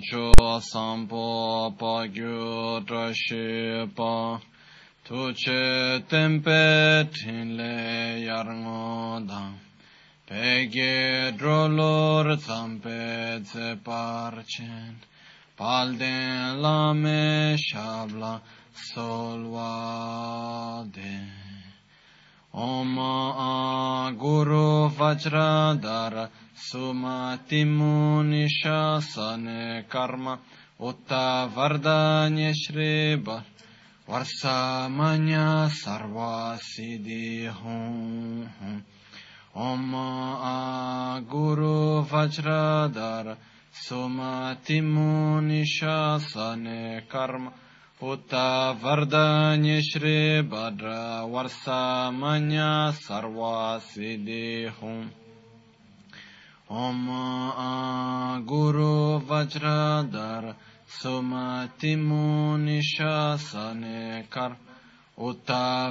cho sampo pa gyu tra shi pa tu che tempe tin le yar ngo dang pe ge dro lor zampe ze par chen pal den la me shabla sol wa de Om Guru Vajradhara Sumatimunisha Karma Utta Vardanya Shriba Varsamanya Sarva Siddhi Hum. Om Guru Vajradhara Sumatimunisha Karma Utta Vardanya Shri Bhadra Varsamanya Sarva Siddhi Hum Om Guru Vajradhar Sumati Munishasane Kar Utta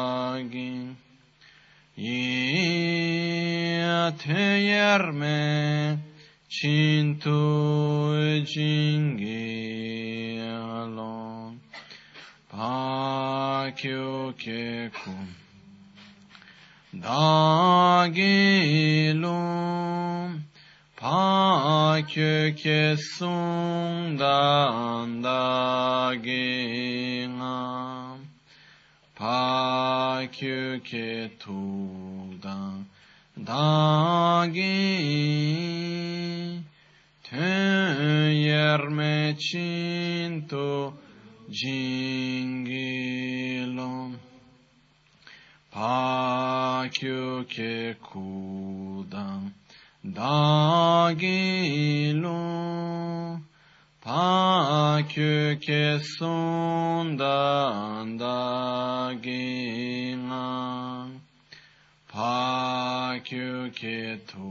teyerme chintu jingi alon pakyo kekum dagilum pakyo kesung dandaginam pakyo ketudan dagi töyerme cinto jingilom pakyuke kudam dagilo pakyuke sondan dagilam pakyuke kyu ke tu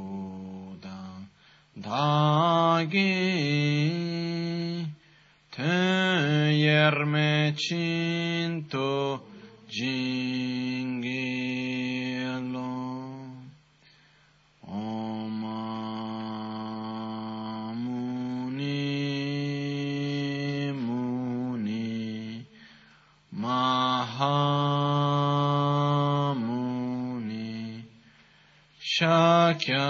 dang da gi ten yerme chinto jingi Shakya.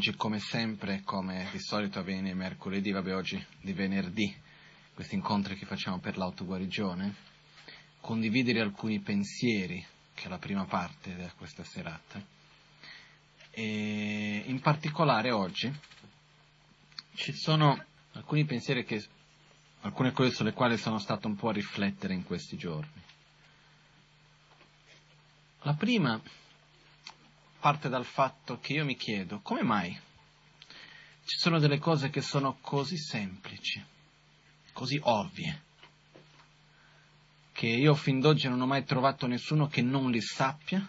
Oggi, come sempre, come di solito avviene mercoledì, vabbè oggi di venerdì, questi incontri che facciamo per l'autoguarigione, condividere alcuni pensieri, che è la prima parte di questa serata. E in particolare oggi ci sono alcuni pensieri che, alcune cose sulle quali sono stato un po' a riflettere in questi giorni. La prima parte dal fatto che io mi chiedo come mai ci sono delle cose che sono così semplici, così ovvie, che io fin d'oggi non ho mai trovato nessuno che non li sappia,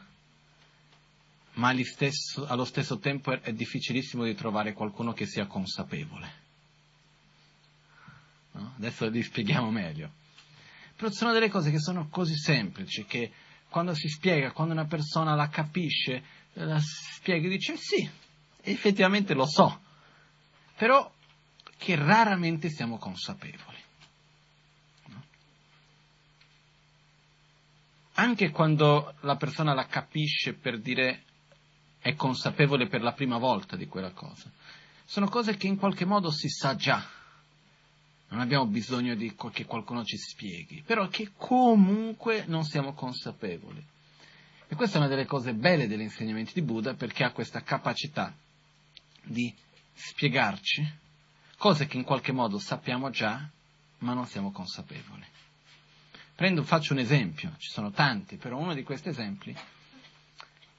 ma stesso, allo stesso tempo è, è, difficilissimo di trovare qualcuno che sia consapevole. No? Adesso li spieghiamo meglio. Però ci sono delle cose che sono così semplici che quando si spiega, quando una persona la capisce, la spiega e dice sì, effettivamente lo so, però che raramente siamo consapevoli. No? Anche quando la persona la capisce per dire è consapevole per la prima volta di quella cosa, sono cose che in qualche modo si sa già non abbiamo bisogno di, che qualcuno ci spieghi, però che comunque non siamo consapevoli. E questa è una delle cose belle degli insegnamenti di Buddha perché ha questa capacità di spiegarci cose che in qualche modo sappiamo già, ma non siamo consapevoli. Prendo, faccio un esempio, ci sono tanti, però uno di questi esempi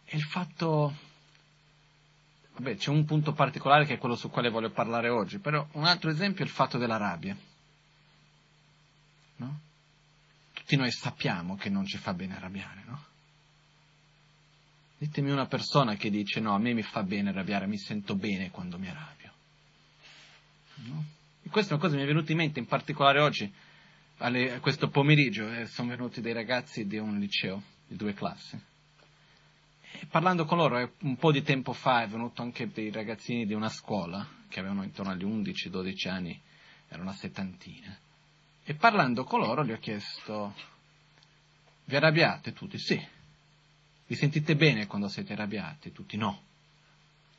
è il fatto Vabbè, c'è un punto particolare che è quello su quale voglio parlare oggi, però un altro esempio è il fatto della rabbia. No? Tutti noi sappiamo che non ci fa bene arrabbiare, no? Ditemi una persona che dice no, a me mi fa bene arrabbiare, mi sento bene quando mi arrabbio. No? E questa è una cosa che mi è venuta in mente, in particolare oggi, alle, questo pomeriggio, eh, sono venuti dei ragazzi di un liceo, di due classi parlando con loro, eh, un po' di tempo fa è venuto anche dei ragazzini di una scuola, che avevano intorno agli 11-12 anni, era una settantina, e parlando con loro gli ho chiesto, vi arrabbiate tutti? Sì. Vi sentite bene quando siete arrabbiati? Tutti no.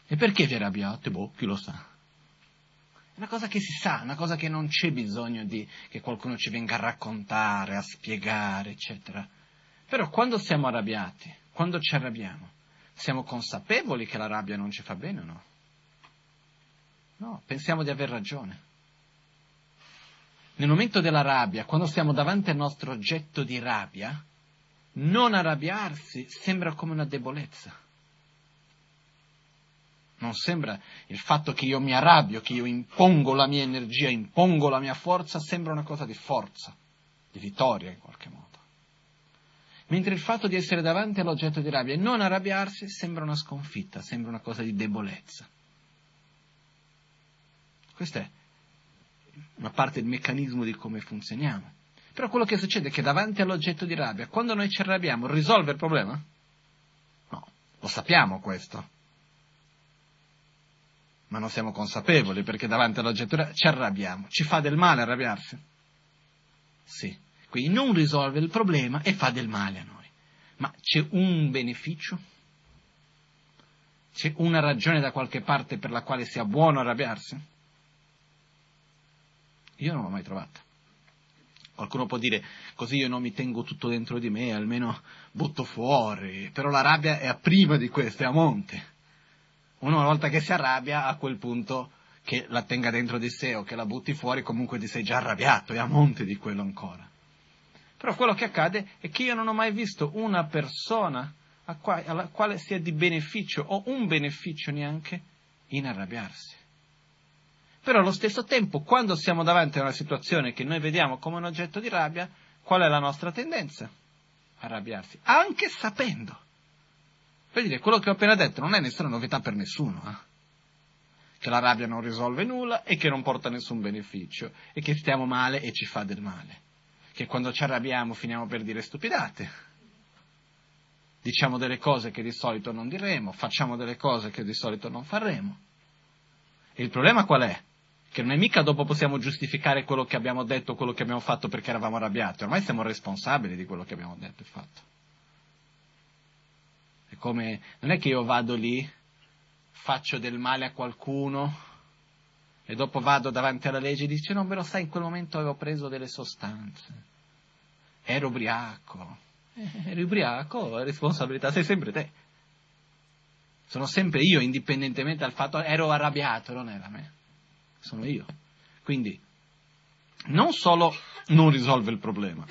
E perché vi arrabbiate? Boh, chi lo sa. È una cosa che si sa, una cosa che non c'è bisogno di che qualcuno ci venga a raccontare, a spiegare, eccetera. Però quando siamo arrabbiati, quando ci arrabbiamo, siamo consapevoli che la rabbia non ci fa bene o no? No, pensiamo di aver ragione. Nel momento della rabbia, quando siamo davanti al nostro oggetto di rabbia, non arrabbiarsi sembra come una debolezza. Non sembra il fatto che io mi arrabbio, che io impongo la mia energia, impongo la mia forza, sembra una cosa di forza, di vittoria in qualche modo mentre il fatto di essere davanti all'oggetto di rabbia e non arrabbiarsi sembra una sconfitta, sembra una cosa di debolezza. Questa è una parte del meccanismo di come funzioniamo. Però quello che succede è che davanti all'oggetto di rabbia, quando noi ci arrabbiamo, risolve il problema? No, lo sappiamo questo. Ma non siamo consapevoli perché davanti all'oggetto di rabbia ci arrabbiamo. Ci fa del male arrabbiarsi? Sì. Quindi non risolve il problema e fa del male a noi. Ma c'è un beneficio? C'è una ragione da qualche parte per la quale sia buono arrabbiarsi? Io non l'ho mai trovata. Qualcuno può dire, così io non mi tengo tutto dentro di me, almeno butto fuori, però la rabbia è a prima di questo, è a monte. Uno una volta che si arrabbia, a quel punto che la tenga dentro di sé o che la butti fuori, comunque ti sei già arrabbiato, è a monte di quello ancora. Però quello che accade è che io non ho mai visto una persona alla quale sia di beneficio o un beneficio neanche in arrabbiarsi. Però allo stesso tempo, quando siamo davanti a una situazione che noi vediamo come un oggetto di rabbia, qual è la nostra tendenza? Arrabbiarsi, anche sapendo. Per dire, quello che ho appena detto non è nessuna novità per nessuno, eh? che la rabbia non risolve nulla e che non porta nessun beneficio e che stiamo male e ci fa del male che quando ci arrabbiamo finiamo per dire stupidate. Diciamo delle cose che di solito non diremo, facciamo delle cose che di solito non faremo. E il problema qual è? Che non è mica dopo possiamo giustificare quello che abbiamo detto, quello che abbiamo fatto perché eravamo arrabbiati, ormai siamo responsabili di quello che abbiamo detto e fatto. come non è che io vado lì, faccio del male a qualcuno e dopo vado davanti alla legge e dice no, me lo sai, in quel momento avevo preso delle sostanze, ero ubriaco, eh, eri ubriaco, la responsabilità sei sempre te. Sono sempre io, indipendentemente dal fatto ero arrabbiato, non era me, sono io. Quindi non solo non risolve il problema,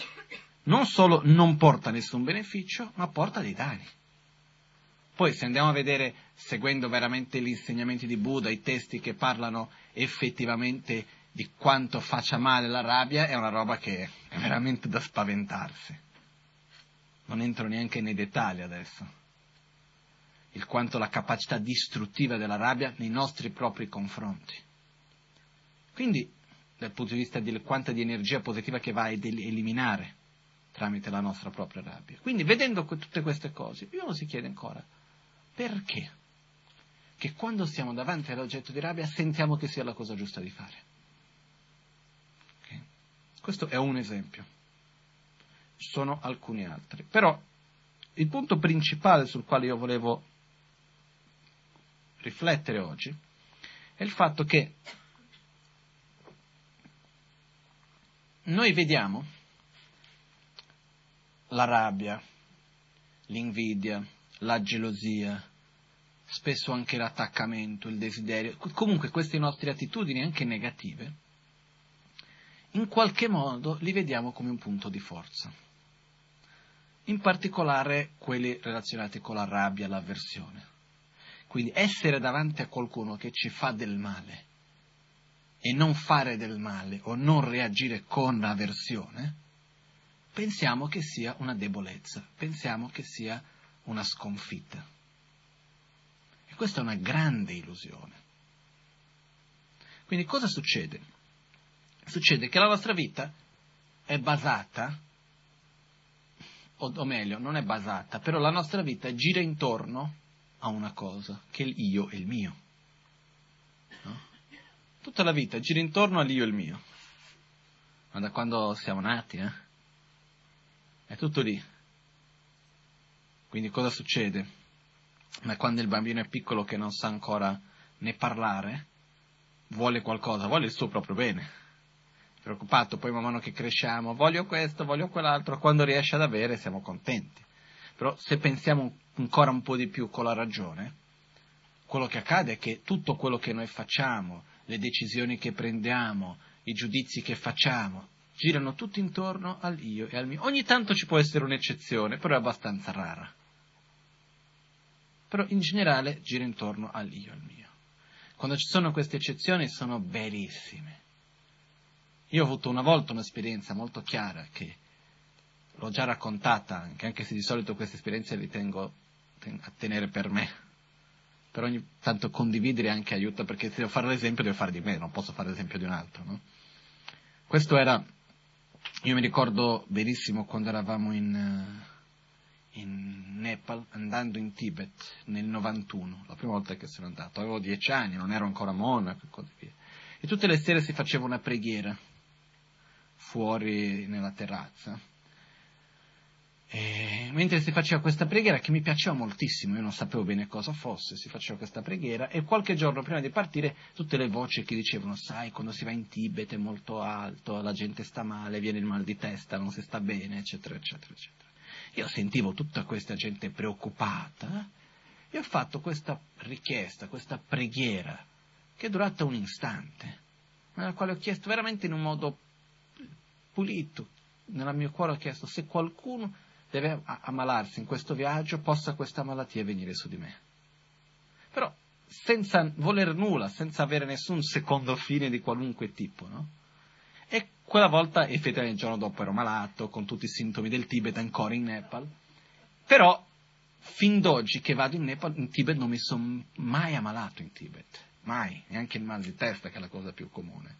non solo non porta nessun beneficio, ma porta dei danni. Poi se andiamo a vedere, seguendo veramente gli insegnamenti di Buddha, i testi che parlano effettivamente di quanto faccia male la rabbia, è una roba che è veramente da spaventarsi. Non entro neanche nei dettagli adesso. Il quanto la capacità distruttiva della rabbia nei nostri propri confronti. Quindi, dal punto di vista di quanta di energia positiva che va ad eliminare tramite la nostra propria rabbia. Quindi, vedendo tutte queste cose, uno si chiede ancora, perché? Che quando siamo davanti all'oggetto di rabbia sentiamo che sia la cosa giusta di fare. Okay? Questo è un esempio. Ci sono alcuni altri. Però il punto principale sul quale io volevo riflettere oggi è il fatto che noi vediamo la rabbia, l'invidia, la gelosia, spesso anche l'attaccamento, il desiderio, comunque queste nostre attitudini anche negative, in qualche modo li vediamo come un punto di forza. In particolare quelli relazionati con la rabbia, l'avversione. Quindi essere davanti a qualcuno che ci fa del male e non fare del male o non reagire con avversione, pensiamo che sia una debolezza, pensiamo che sia una sconfitta. E questa è una grande illusione. Quindi cosa succede? Succede che la nostra vita è basata, o, o meglio, non è basata, però la nostra vita gira intorno a una cosa, che è il io e il mio. Tutta la vita gira intorno all'io e il mio. Ma da quando siamo nati, eh? È tutto lì. Quindi cosa succede? Ma quando il bambino è piccolo che non sa ancora né parlare, vuole qualcosa, vuole il suo proprio bene. Preoccupato, poi man mano che cresciamo, voglio questo, voglio quell'altro, quando riesce ad avere siamo contenti. Però se pensiamo ancora un po' di più con la ragione, quello che accade è che tutto quello che noi facciamo, le decisioni che prendiamo, i giudizi che facciamo, girano tutti intorno al io e al mio. Ogni tanto ci può essere un'eccezione, però è abbastanza rara però in generale gira intorno all'io e al mio. Quando ci sono queste eccezioni sono bellissime. Io ho avuto una volta un'esperienza molto chiara che l'ho già raccontata anche, anche se di solito queste esperienze le tengo a tenere per me. Però ogni tanto condividere anche aiuta perché se devo fare l'esempio devo fare di me, non posso fare l'esempio di un altro. No? Questo era, io mi ricordo benissimo quando eravamo in, in Nepal andando in Tibet nel 91, la prima volta che sono andato. Avevo dieci anni, non ero ancora monaco e così via. E tutte le sere si faceva una preghiera fuori nella terrazza. Mentre si faceva questa preghiera, che mi piaceva moltissimo, io non sapevo bene cosa fosse, si faceva questa preghiera e qualche giorno prima di partire tutte le voci che dicevano, sai, quando si va in Tibet è molto alto, la gente sta male, viene il mal di testa, non si sta bene, eccetera, eccetera, eccetera. Io sentivo tutta questa gente preoccupata e ho fatto questa richiesta, questa preghiera, che è durata un istante, nella quale ho chiesto veramente in un modo pulito, nel mio cuore ho chiesto se qualcuno deve ammalarsi in questo viaggio, possa questa malattia venire su di me. Però senza voler nulla, senza avere nessun secondo fine di qualunque tipo, no? E quella volta effettivamente il giorno dopo ero malato, con tutti i sintomi del Tibet ancora in Nepal, però fin d'oggi che vado in Nepal, in Tibet non mi sono mai ammalato in Tibet, mai, neanche il mal di testa che è la cosa più comune.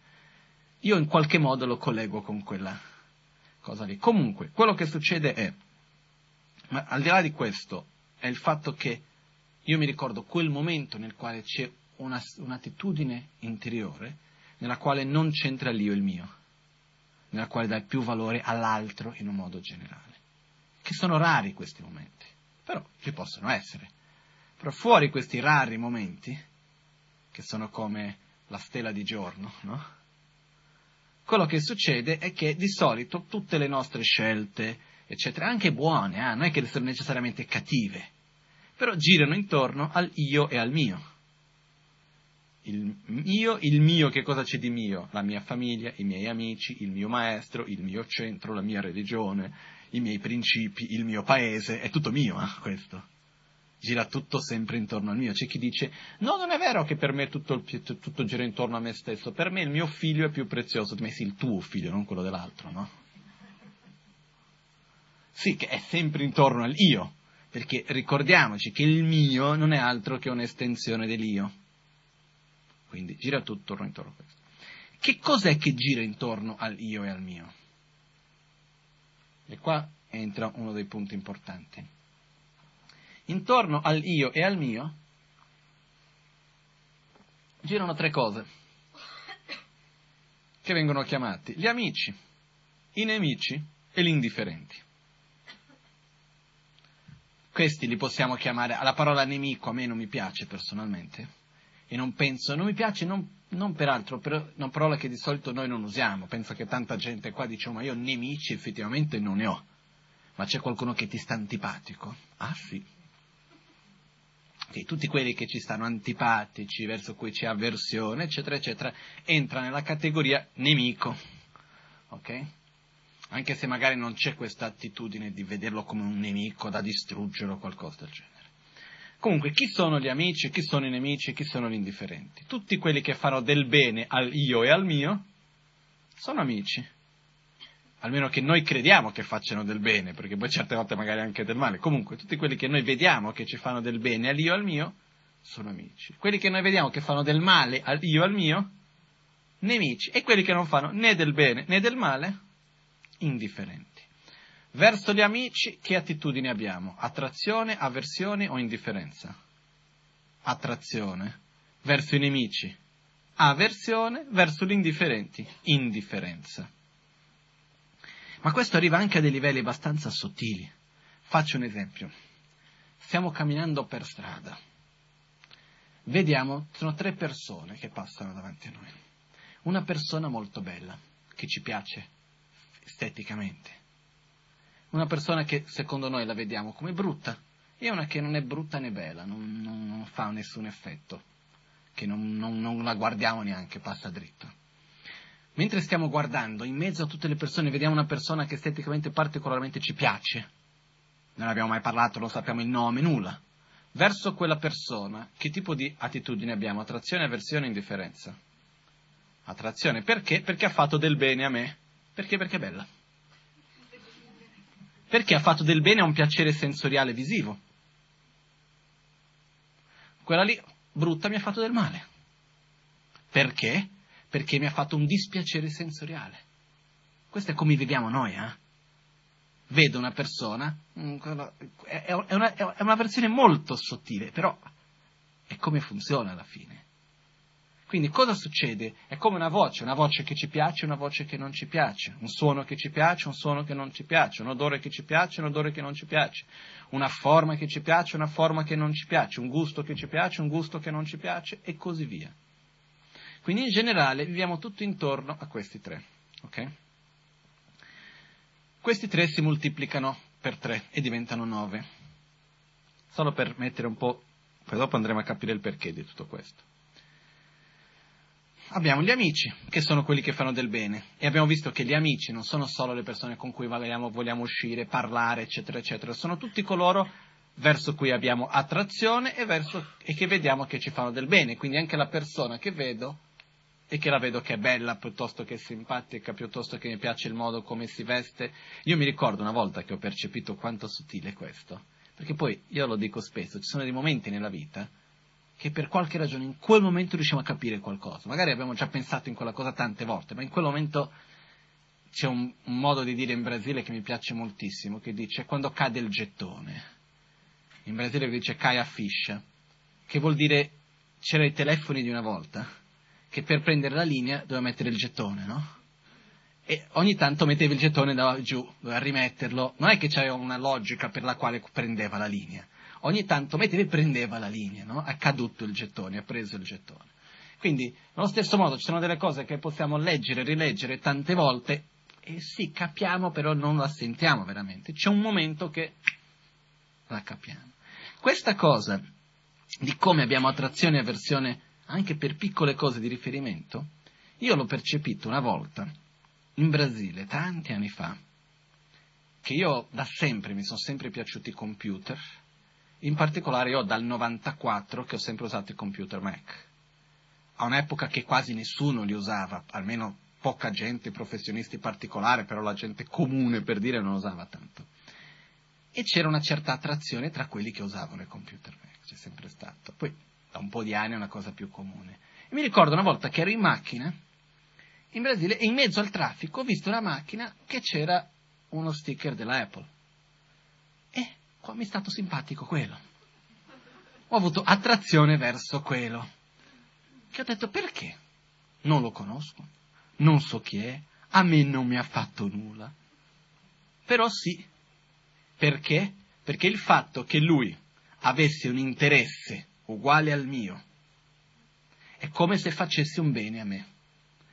Io in qualche modo lo collego con quella cosa lì. Comunque, quello che succede è, ma al di là di questo, è il fatto che io mi ricordo quel momento nel quale c'è una, un'attitudine interiore nella quale non c'entra l'io e il mio nella quale dai più valore all'altro in un modo generale. Che sono rari questi momenti. però ci possono essere. Però fuori questi rari momenti, che sono come la stella di giorno, no? Quello che succede è che di solito tutte le nostre scelte, eccetera, anche buone, eh, non è che sono necessariamente cattive, però girano intorno al io e al mio. Il io, il mio, che cosa c'è di mio? La mia famiglia, i miei amici, il mio maestro, il mio centro, la mia religione, i miei principi, il mio paese, è tutto mio eh, questo. Gira tutto sempre intorno al mio. C'è chi dice, no, non è vero che per me tutto, tutto gira intorno a me stesso, per me il mio figlio è più prezioso, ma sì, il tuo figlio, non quello dell'altro, no? Sì, che è sempre intorno al io, perché ricordiamoci che il mio non è altro che un'estensione dell'io. Quindi gira tutto intorno a questo. Che cos'è che gira intorno al io e al mio? E qua entra uno dei punti importanti. Intorno al io e al mio girano tre cose che vengono chiamati gli amici, i nemici e gli indifferenti. Questi li possiamo chiamare, la parola nemico a me non mi piace personalmente e non penso, non mi piace non, non peraltro, per una parola che di solito noi non usiamo, penso che tanta gente qua dice ma io nemici effettivamente non ne ho, ma c'è qualcuno che ti sta antipatico? Ah sì. Okay, tutti quelli che ci stanno antipatici, verso cui c'è avversione, eccetera, eccetera, entra nella categoria nemico. Ok? Anche se magari non c'è questa attitudine di vederlo come un nemico da distruggere o qualcosa del genere. Comunque, chi sono gli amici, chi sono i nemici, chi sono gli indifferenti? Tutti quelli che fanno del bene al io e al mio sono amici. Almeno che noi crediamo che facciano del bene, perché poi certe volte magari anche del male. Comunque, tutti quelli che noi vediamo che ci fanno del bene al io e al mio sono amici. Quelli che noi vediamo che fanno del male al io e al mio, nemici. E quelli che non fanno né del bene né del male, indifferenti. Verso gli amici che attitudini abbiamo? Attrazione, avversione o indifferenza? Attrazione. Verso i nemici? Avversione. Verso gli indifferenti? Indifferenza. Ma questo arriva anche a dei livelli abbastanza sottili. Faccio un esempio. Stiamo camminando per strada. Vediamo, sono tre persone che passano davanti a noi. Una persona molto bella, che ci piace esteticamente una persona che secondo noi la vediamo come brutta e una che non è brutta né bella, non, non, non fa nessun effetto, che non, non la guardiamo neanche, passa dritto. Mentre stiamo guardando, in mezzo a tutte le persone, vediamo una persona che esteticamente particolarmente ci piace. Non abbiamo mai parlato, non sappiamo il nome, nulla. Verso quella persona, che tipo di attitudine abbiamo? Attrazione, avversione, indifferenza? Attrazione. Perché? Perché ha fatto del bene a me. Perché? Perché è bella perché ha fatto del bene a un piacere sensoriale visivo. Quella lì, brutta, mi ha fatto del male. Perché? Perché mi ha fatto un dispiacere sensoriale. Questo è come vediamo noi, eh? Vedo una persona, mm, è una, è una versione molto sottile, però è come funziona alla fine. Quindi cosa succede? È come una voce, una voce che ci piace, una voce che non ci piace, un suono che ci piace, un suono che non ci piace, un odore che ci piace, un odore che non ci piace, una forma che ci piace, una forma che non ci piace, un gusto che ci piace, un gusto che non ci piace e così via. Quindi in generale viviamo tutto intorno a questi tre. Okay? Questi tre si moltiplicano per tre e diventano nove. Solo per mettere un po', poi dopo andremo a capire il perché di tutto questo abbiamo gli amici, che sono quelli che fanno del bene. E abbiamo visto che gli amici non sono solo le persone con cui vogliamo, vogliamo uscire, parlare, eccetera, eccetera, sono tutti coloro verso cui abbiamo attrazione e, verso, e che vediamo che ci fanno del bene. Quindi anche la persona che vedo e che la vedo che è bella piuttosto che simpatica, piuttosto che mi piace il modo come si veste. Io mi ricordo una volta che ho percepito quanto sottile è questo, perché poi io lo dico spesso, ci sono dei momenti nella vita che per qualche ragione in quel momento riusciamo a capire qualcosa. Magari abbiamo già pensato in quella cosa tante volte, ma in quel momento c'è un, un modo di dire in Brasile che mi piace moltissimo, che dice quando cade il gettone. In Brasile dice cai a fiscia, che vuol dire c'erano i telefoni di una volta, che per prendere la linea doveva mettere il gettone, no? e ogni tanto metteva il gettone da giù, doveva rimetterlo. Non è che c'era una logica per la quale prendeva la linea. Ogni tanto e prendeva la linea, no? Ha caduto il gettone, ha preso il gettone. Quindi, nello stesso modo, ci sono delle cose che possiamo leggere, rileggere tante volte e sì, capiamo, però non la sentiamo veramente. C'è un momento che la capiamo. Questa cosa di come abbiamo attrazione e avversione anche per piccole cose di riferimento, io l'ho percepito una volta in Brasile, tanti anni fa, che io da sempre mi sono sempre piaciuti i computer, in particolare io dal 94 che ho sempre usato i computer Mac, a un'epoca che quasi nessuno li usava, almeno poca gente, professionisti particolari, però la gente comune per dire non usava tanto. E c'era una certa attrazione tra quelli che usavano i computer Mac, c'è sempre stato. Poi da un po' di anni è una cosa più comune. E mi ricordo una volta che ero in macchina in Brasile e in mezzo al traffico ho visto una macchina che c'era uno sticker della Apple. Qua mi è stato simpatico quello. Ho avuto attrazione verso quello. Che ho detto perché? Non lo conosco, non so chi è, a me non mi ha fatto nulla. Però sì. Perché? Perché il fatto che lui avesse un interesse uguale al mio è come se facesse un bene a me.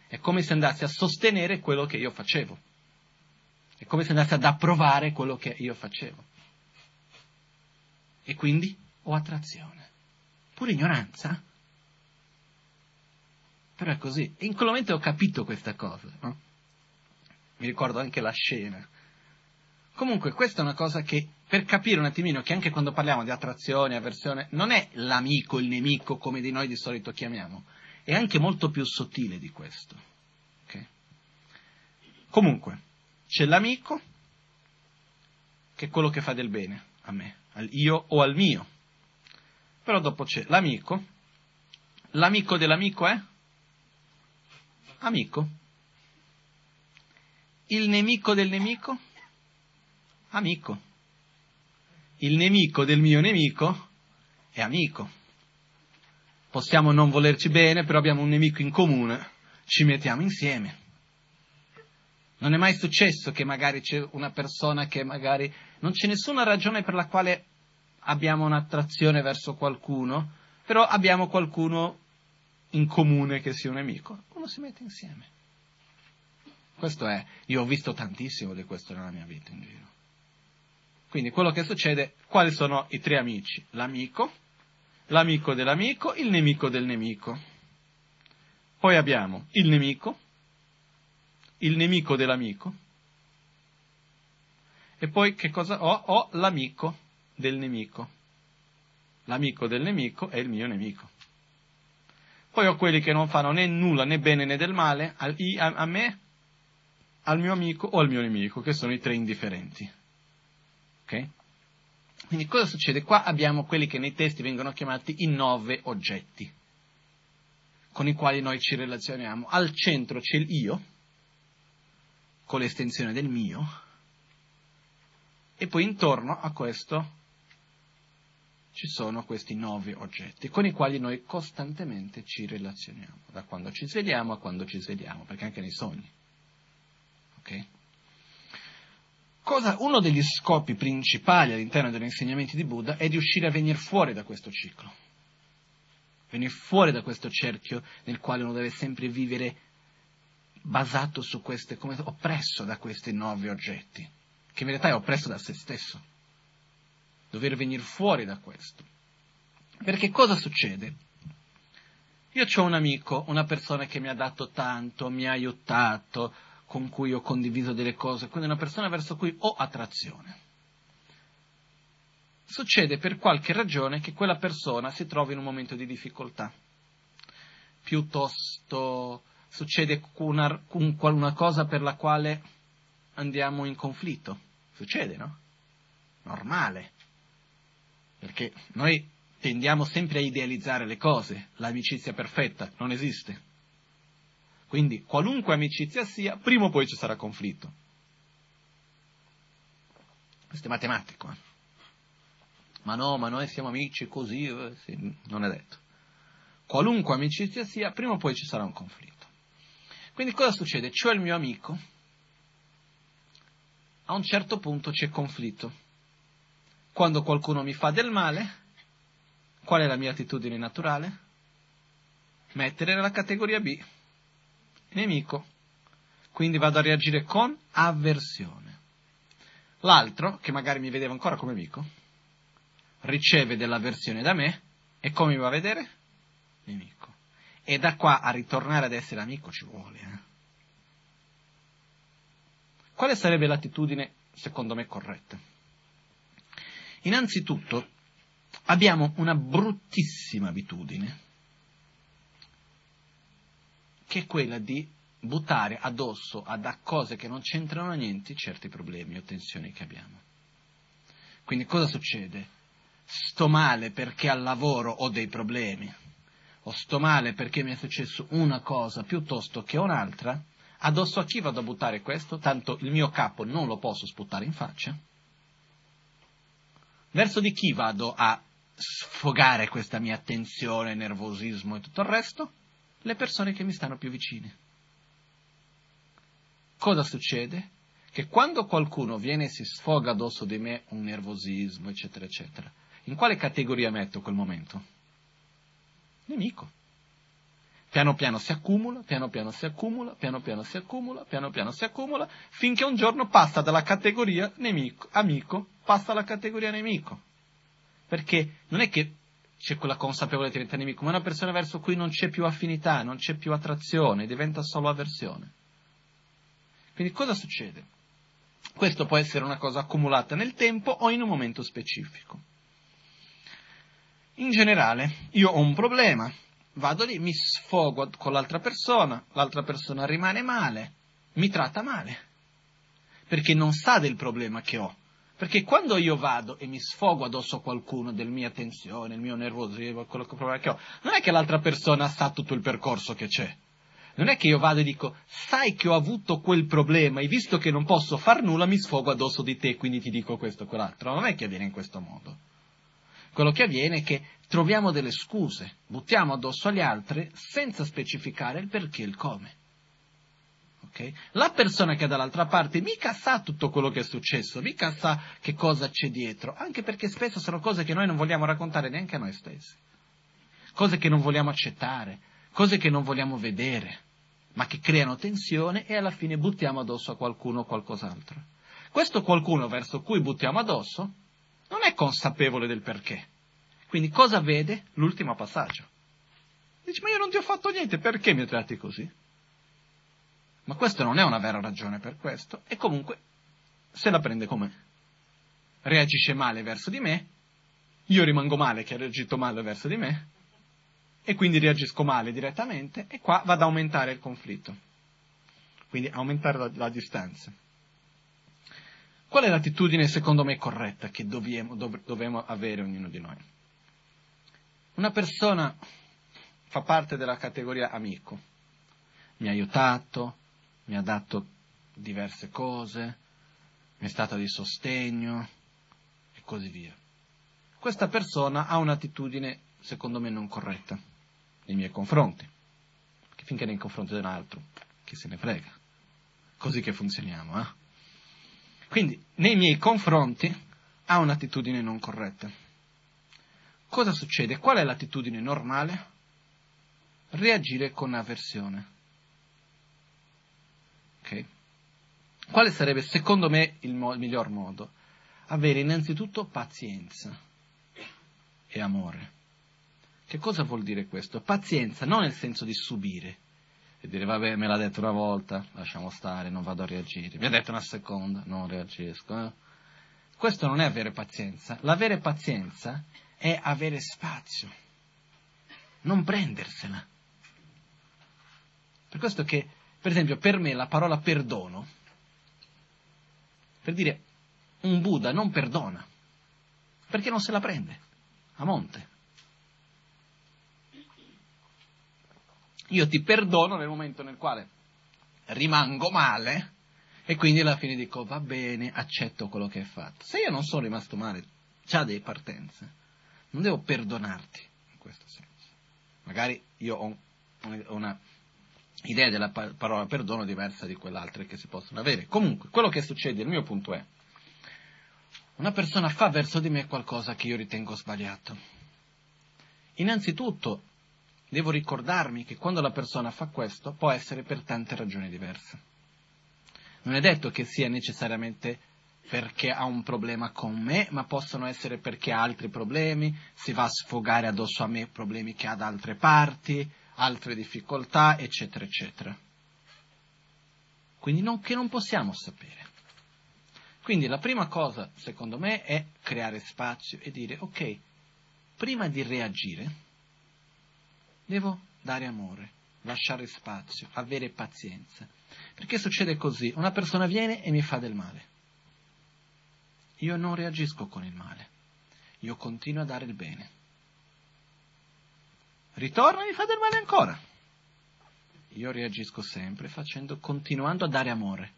È come se andasse a sostenere quello che io facevo. È come se andasse ad approvare quello che io facevo. E quindi ho attrazione. Pure ignoranza. Però è così. E in quel momento ho capito questa cosa. No? Mi ricordo anche la scena. Comunque, questa è una cosa che, per capire un attimino che anche quando parliamo di attrazione, avversione, non è l'amico, il nemico, come di noi di solito chiamiamo, è anche molto più sottile di questo. Okay? Comunque, c'è l'amico, che è quello che fa del bene a me, al io o al mio. Però dopo c'è l'amico, l'amico dell'amico è amico. Il nemico del nemico? Amico. Il nemico del mio nemico è amico possiamo non volerci bene, però abbiamo un nemico in comune, ci mettiamo insieme. Non è mai successo che magari c'è una persona che magari non c'è nessuna ragione per la quale abbiamo un'attrazione verso qualcuno, però abbiamo qualcuno in comune che sia un nemico, uno si mette insieme. Questo è, io ho visto tantissimo di questo nella mia vita in giro. Quindi quello che succede, quali sono i tre amici? L'amico, l'amico dell'amico, il nemico del nemico. Poi abbiamo il nemico, il nemico dell'amico, e poi che cosa ho? Ho l'amico del nemico. L'amico del nemico è il mio nemico. Poi ho quelli che non fanno né nulla né bene né del male a, a me, al mio amico o al mio nemico, che sono i tre indifferenti. Ok? Quindi cosa succede? Qua abbiamo quelli che nei testi vengono chiamati i nove oggetti con i quali noi ci relazioniamo. Al centro c'è il io, con l'estensione del mio, e poi intorno a questo ci sono questi nove oggetti con i quali noi costantemente ci relazioniamo, da quando ci svegliamo a quando ci svegliamo, perché anche nei sogni. Okay? Cosa, uno degli scopi principali all'interno degli insegnamenti di Buddha è di uscire a venire fuori da questo ciclo, venire fuori da questo cerchio nel quale uno deve sempre vivere basato su queste, come oppresso da questi nuovi oggetti, che in realtà è oppresso da se stesso. Dover venire fuori da questo. Perché cosa succede? Io ho un amico, una persona che mi ha dato tanto, mi ha aiutato, con cui ho condiviso delle cose, quindi una persona verso cui ho attrazione. Succede per qualche ragione che quella persona si trova in un momento di difficoltà. Piuttosto succede una, una cosa per la quale andiamo in conflitto. Succede, no? Normale. Perché noi tendiamo sempre a idealizzare le cose. L'amicizia perfetta non esiste. Quindi, qualunque amicizia sia, prima o poi ci sarà conflitto. Questo è matematico. Eh? Ma no, ma noi siamo amici così, eh, sì, non è detto. Qualunque amicizia sia, prima o poi ci sarà un conflitto. Quindi cosa succede? C'ho il mio amico, a un certo punto c'è conflitto. Quando qualcuno mi fa del male, qual è la mia attitudine naturale? Mettere nella categoria B, nemico. Quindi vado a reagire con avversione. L'altro, che magari mi vedeva ancora come amico, riceve dell'avversione da me e come mi va a vedere? Nemico. E da qua a ritornare ad essere amico ci vuole. Eh? Quale sarebbe l'attitudine, secondo me, corretta? Innanzitutto, abbiamo una bruttissima abitudine, che è quella di buttare addosso a cose che non c'entrano niente certi problemi o tensioni che abbiamo. Quindi cosa succede? Sto male perché al lavoro ho dei problemi, o sto male perché mi è successo una cosa piuttosto che un'altra, Addosso a chi vado a buttare questo? Tanto il mio capo non lo posso sputare in faccia. Verso di chi vado a sfogare questa mia tensione, nervosismo e tutto il resto? Le persone che mi stanno più vicine. Cosa succede? Che quando qualcuno viene e si sfoga addosso di me un nervosismo, eccetera, eccetera, in quale categoria metto quel momento? Nemico. Piano piano si accumula, piano piano si accumula, piano piano si accumula, piano piano si accumula, finché un giorno passa dalla categoria nemico, amico, passa alla categoria nemico. Perché non è che c'è quella consapevolezza di diventare nemico, ma è una persona verso cui non c'è più affinità, non c'è più attrazione, diventa solo avversione. Quindi cosa succede? Questo può essere una cosa accumulata nel tempo o in un momento specifico. In generale, io ho un problema, vado lì, mi sfogo con l'altra persona, l'altra persona rimane male, mi tratta male, perché non sa del problema che ho. Perché quando io vado e mi sfogo addosso a qualcuno della mia tensione, il mio nervosismo, quello che problema che ho, non è che l'altra persona sa tutto il percorso che c'è. Non è che io vado e dico, sai che ho avuto quel problema e visto che non posso far nulla mi sfogo addosso di te, quindi ti dico questo o quell'altro. Non è che avviene in questo modo. Quello che avviene è che troviamo delle scuse, buttiamo addosso agli altri senza specificare il perché e il come. Okay? La persona che è dall'altra parte mica sa tutto quello che è successo, mica sa che cosa c'è dietro, anche perché spesso sono cose che noi non vogliamo raccontare neanche a noi stessi, cose che non vogliamo accettare, cose che non vogliamo vedere, ma che creano tensione e alla fine buttiamo addosso a qualcuno o qualcos'altro. Questo qualcuno verso cui buttiamo addosso non è consapevole del perché. Quindi cosa vede? L'ultimo passaggio. Dice, ma io non ti ho fatto niente, perché mi tratti così? Ma questa non è una vera ragione per questo, e comunque se la prende come reagisce male verso di me, io rimango male che ha reagito male verso di me, e quindi reagisco male direttamente, e qua vado ad aumentare il conflitto. Quindi aumentare la, la distanza. Qual è l'attitudine secondo me corretta che dobbiamo, dov- dobbiamo avere ognuno di noi? Una persona fa parte della categoria amico, mi ha aiutato, mi ha dato diverse cose, mi è stata di sostegno e così via. Questa persona ha un'attitudine, secondo me, non corretta nei miei confronti, finché nei confronti dell'altro, chi se ne frega. Così che funzioniamo, eh? Quindi, nei miei confronti ha un'attitudine non corretta. Cosa succede? Qual è l'attitudine normale? Reagire con avversione. Ok? Quale sarebbe, secondo me, il, mo- il miglior modo? Avere innanzitutto pazienza e amore. Che cosa vuol dire questo? Pazienza non nel senso di subire, e dire vabbè me l'ha detto una volta, lasciamo stare, non vado a reagire, mi ha detto una seconda, non reagisco. Eh? Questo non è avere pazienza, l'avere pazienza è avere spazio, non prendersela. Per questo che, per esempio, per me la parola perdono, per dire un Buddha non perdona, perché non se la prende a monte. Io ti perdono nel momento nel quale rimango male e quindi alla fine dico va bene, accetto quello che hai fatto. Se io non sono rimasto male, già delle partenze, non devo perdonarti in questo senso. Magari io ho una idea della parola perdono diversa di quell'altra che si possono avere. Comunque, quello che succede, il mio punto è, una persona fa verso di me qualcosa che io ritengo sbagliato. Innanzitutto, devo ricordarmi che quando la persona fa questo può essere per tante ragioni diverse. Non è detto che sia necessariamente perché ha un problema con me, ma possono essere perché ha altri problemi, si va a sfogare addosso a me problemi che ha da altre parti, altre difficoltà, eccetera, eccetera. Quindi non, che non possiamo sapere. Quindi la prima cosa, secondo me, è creare spazio e dire, ok, prima di reagire, devo dare amore, lasciare spazio, avere pazienza. Perché succede così? Una persona viene e mi fa del male. Io non reagisco con il male, io continuo a dare il bene ritorna e mi fa del male ancora. Io reagisco sempre facendo, continuando a dare amore.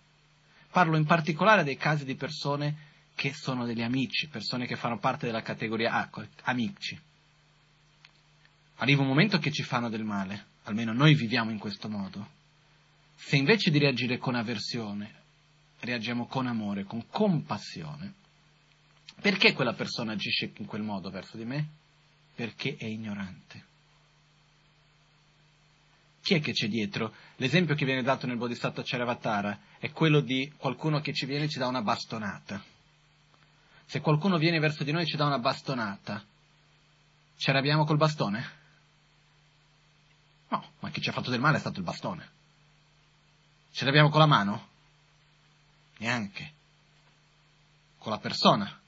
Parlo in particolare dei casi di persone che sono degli amici, persone che fanno parte della categoria A, amici. Arriva un momento che ci fanno del male, almeno noi viviamo in questo modo. Se invece di reagire con avversione, reagiamo con amore, con compassione, perché quella persona agisce in quel modo verso di me? Perché è ignorante. Chi è che c'è dietro? L'esempio che viene dato nel Bodhisattva Charavatara è quello di qualcuno che ci viene e ci dà una bastonata. Se qualcuno viene verso di noi e ci dà una bastonata, ci arrabbiamo col bastone? No, ma chi ci ha fatto del male è stato il bastone. Ce l'abbiamo con la mano? Neanche. Con la persona?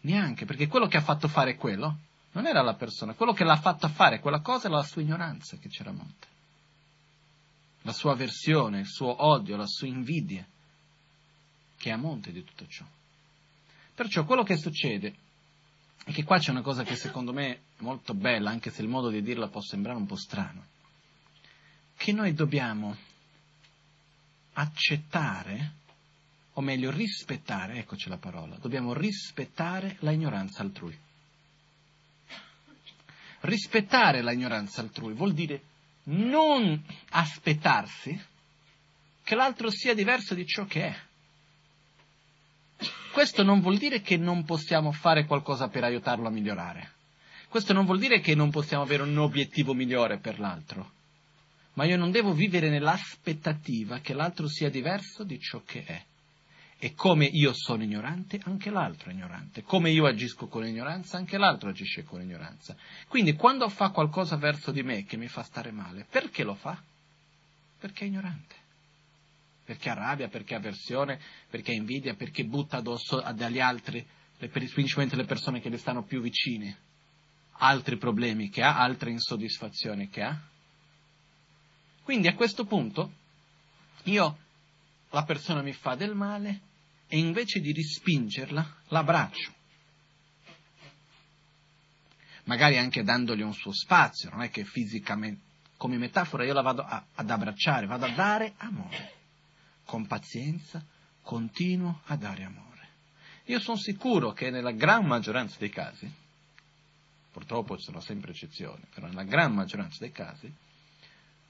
Neanche, perché quello che ha fatto fare quello non era la persona, quello che l'ha fatto fare quella cosa era la sua ignoranza che c'era a monte la sua avversione, il suo odio, la sua invidia, che è a monte di tutto ciò. Perciò quello che succede è che qua c'è una cosa che secondo me è molto bella, anche se il modo di dirla può sembrare un po' strano, che noi dobbiamo accettare, o meglio rispettare, eccoci la parola, dobbiamo rispettare la ignoranza altrui. Rispettare la ignoranza altrui vuol dire non aspettarsi che l'altro sia diverso di ciò che è. Questo non vuol dire che non possiamo fare qualcosa per aiutarlo a migliorare. Questo non vuol dire che non possiamo avere un obiettivo migliore per l'altro. Ma io non devo vivere nell'aspettativa che l'altro sia diverso di ciò che è. E come io sono ignorante, anche l'altro è ignorante. Come io agisco con ignoranza, anche l'altro agisce con ignoranza. Quindi quando fa qualcosa verso di me che mi fa stare male, perché lo fa? Perché è ignorante. Perché ha rabbia, perché ha avversione, perché ha invidia, perché butta addosso agli altri, principalmente le persone che le stanno più vicine, altri problemi che ha, altre insoddisfazioni che ha. Quindi a questo punto io la persona mi fa del male e invece di rispingerla l'abbraccio. Magari anche dandogli un suo spazio, non è che fisicamente, come metafora io la vado a, ad abbracciare, vado a dare amore. Con pazienza continuo a dare amore. Io sono sicuro che nella gran maggioranza dei casi, purtroppo ci sono sempre eccezioni, però nella gran maggioranza dei casi,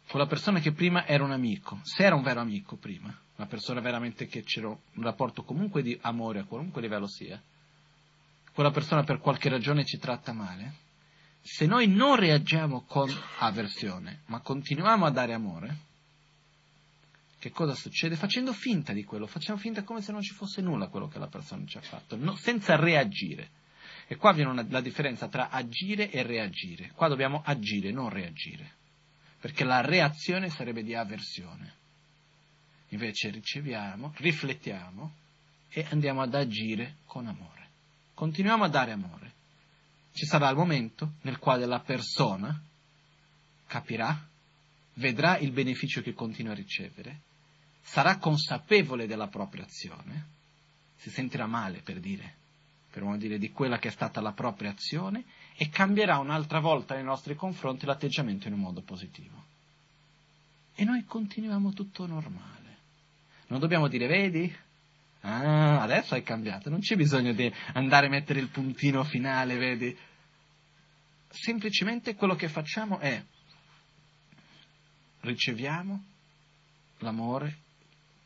quella persona che prima era un amico, se era un vero amico prima, una persona veramente che c'era un rapporto comunque di amore a qualunque livello sia, quella persona per qualche ragione ci tratta male, se noi non reagiamo con avversione, ma continuiamo a dare amore, che cosa succede? Facendo finta di quello, facciamo finta come se non ci fosse nulla quello che la persona ci ha fatto, no, senza reagire. E qua viene una, la differenza tra agire e reagire. Qua dobbiamo agire, non reagire, perché la reazione sarebbe di avversione. Invece riceviamo, riflettiamo e andiamo ad agire con amore. Continuiamo a dare amore. Ci sarà il momento nel quale la persona capirà, vedrà il beneficio che continua a ricevere, sarà consapevole della propria azione, si sentirà male per dire, per dire di quella che è stata la propria azione e cambierà un'altra volta nei nostri confronti l'atteggiamento in un modo positivo. E noi continuiamo tutto normale. Non dobbiamo dire, vedi? Ah, adesso hai cambiato, non c'è bisogno di andare a mettere il puntino finale, vedi? Semplicemente quello che facciamo è riceviamo, l'amore,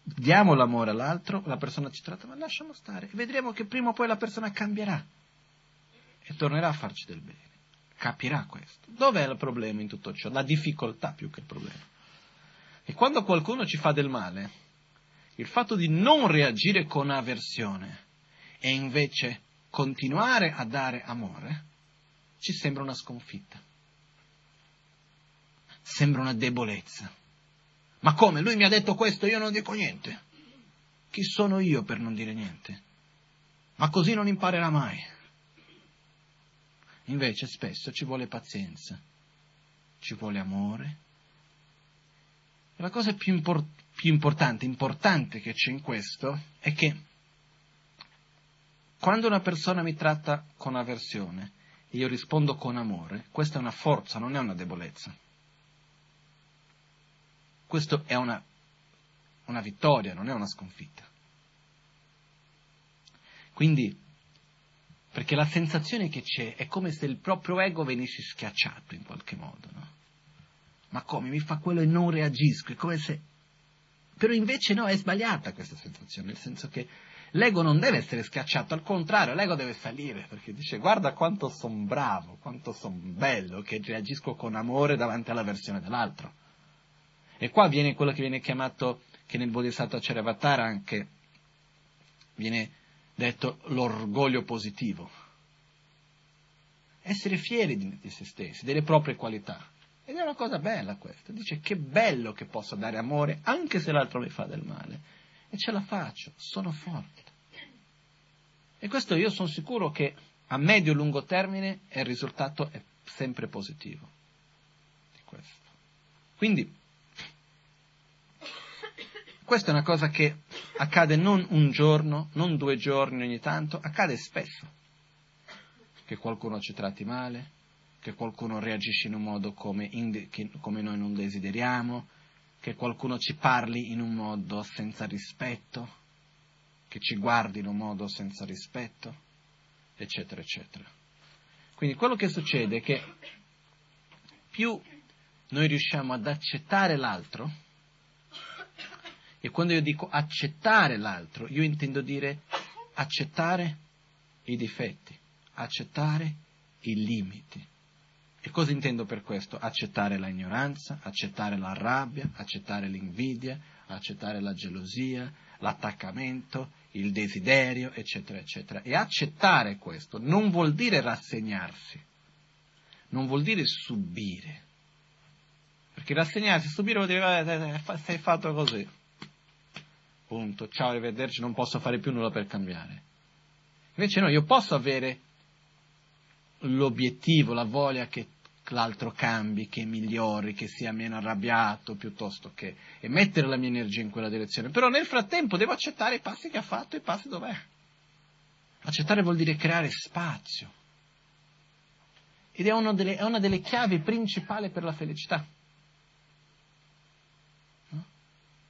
diamo l'amore all'altro, la persona ci tratta, ma lasciamo stare vedremo che prima o poi la persona cambierà e tornerà a farci del bene. Capirà questo. Dov'è il problema in tutto ciò? La difficoltà più che il problema. E quando qualcuno ci fa del male, il fatto di non reagire con avversione e invece continuare a dare amore, ci sembra una sconfitta. Sembra una debolezza. Ma come? Lui mi ha detto questo, io non dico niente. Chi sono io per non dire niente? Ma così non imparerà mai. Invece spesso ci vuole pazienza, ci vuole amore. La cosa più, import- più importante, importante che c'è in questo è che quando una persona mi tratta con avversione e io rispondo con amore, questa è una forza, non è una debolezza. Questo è una, una vittoria, non è una sconfitta. Quindi, perché la sensazione che c'è è come se il proprio ego venisse schiacciato in qualche modo, no? Ma come? Mi fa quello e non reagisco, è come se... Però invece no, è sbagliata questa sensazione, nel senso che l'ego non deve essere schiacciato, al contrario, l'ego deve salire, perché dice guarda quanto sono bravo, quanto sono bello, che reagisco con amore davanti alla versione dell'altro. E qua viene quello che viene chiamato, che nel Bodhisattva Charyavatara anche viene detto l'orgoglio positivo. Essere fieri di, di se stessi, delle proprie qualità. Ed è una cosa bella questa. Dice che bello che posso dare amore anche se l'altro mi fa del male. E ce la faccio, sono forte. E questo io sono sicuro che a medio e lungo termine il risultato è sempre positivo. Di questo. Quindi questa è una cosa che accade non un giorno, non due giorni ogni tanto, accade spesso. Che qualcuno ci tratti male, che qualcuno reagisce in un modo come, in, come noi non desideriamo, che qualcuno ci parli in un modo senza rispetto, che ci guardi in un modo senza rispetto, eccetera, eccetera. Quindi quello che succede è che più noi riusciamo ad accettare l'altro, e quando io dico accettare l'altro, io intendo dire accettare i difetti, accettare i limiti. E cosa intendo per questo? Accettare la ignoranza, accettare la rabbia, accettare l'invidia, accettare la gelosia, l'attaccamento, il desiderio, eccetera, eccetera. E accettare questo non vuol dire rassegnarsi, non vuol dire subire. Perché rassegnarsi, subire vuol dire, eh, eh, sei fatto così punto, ciao, arrivederci, non posso fare più nulla per cambiare. Invece no, io posso avere l'obiettivo, la voglia che l'altro cambi, che migliori, che sia meno arrabbiato, piuttosto che e mettere la mia energia in quella direzione. Però nel frattempo devo accettare i passi che ha fatto e i passi dov'è. Accettare vuol dire creare spazio. Ed è una delle, è una delle chiavi principali per la felicità.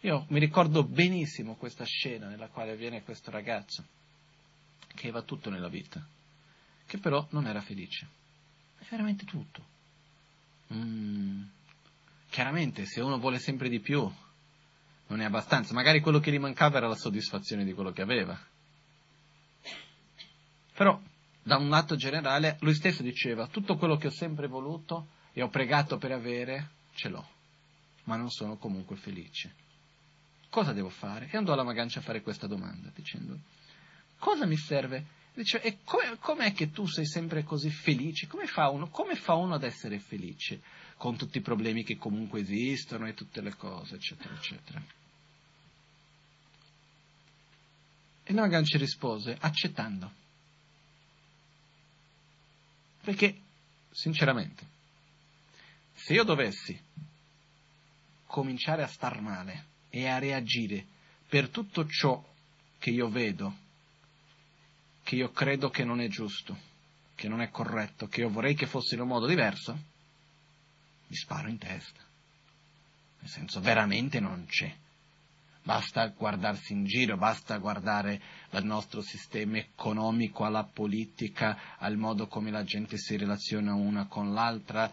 Io mi ricordo benissimo questa scena nella quale viene questo ragazzo che aveva tutto nella vita, che però non era felice. È veramente tutto. Mm. Chiaramente, se uno vuole sempre di più, non è abbastanza. Magari quello che gli mancava era la soddisfazione di quello che aveva. Però, da un lato generale, lui stesso diceva, tutto quello che ho sempre voluto e ho pregato per avere, ce l'ho, ma non sono comunque felice cosa devo fare? E andò alla Magancia a fare questa domanda, dicendo, cosa mi serve? Dice, e come, com'è che tu sei sempre così felice? Come fa, uno, come fa uno ad essere felice? Con tutti i problemi che comunque esistono e tutte le cose, eccetera, eccetera. E la Magancia rispose, accettando. Perché, sinceramente, se io dovessi cominciare a star male, e a reagire per tutto ciò che io vedo, che io credo che non è giusto, che non è corretto, che io vorrei che fosse in un modo diverso, mi sparo in testa. Nel senso, veramente non c'è. Basta guardarsi in giro, basta guardare il nostro sistema economico, alla politica, al modo come la gente si relaziona una con l'altra,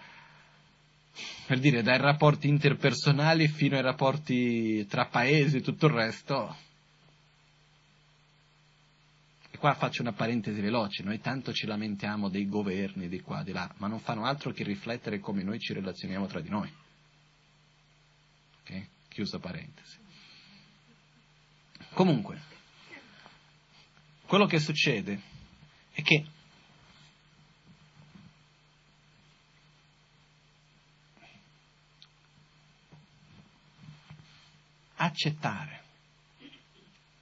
per dire, dai rapporti interpersonali fino ai rapporti tra paesi e tutto il resto. E qua faccio una parentesi veloce, noi tanto ci lamentiamo dei governi di qua, di là, ma non fanno altro che riflettere come noi ci relazioniamo tra di noi. Ok? Chiusa parentesi. Comunque, quello che succede è che accettare.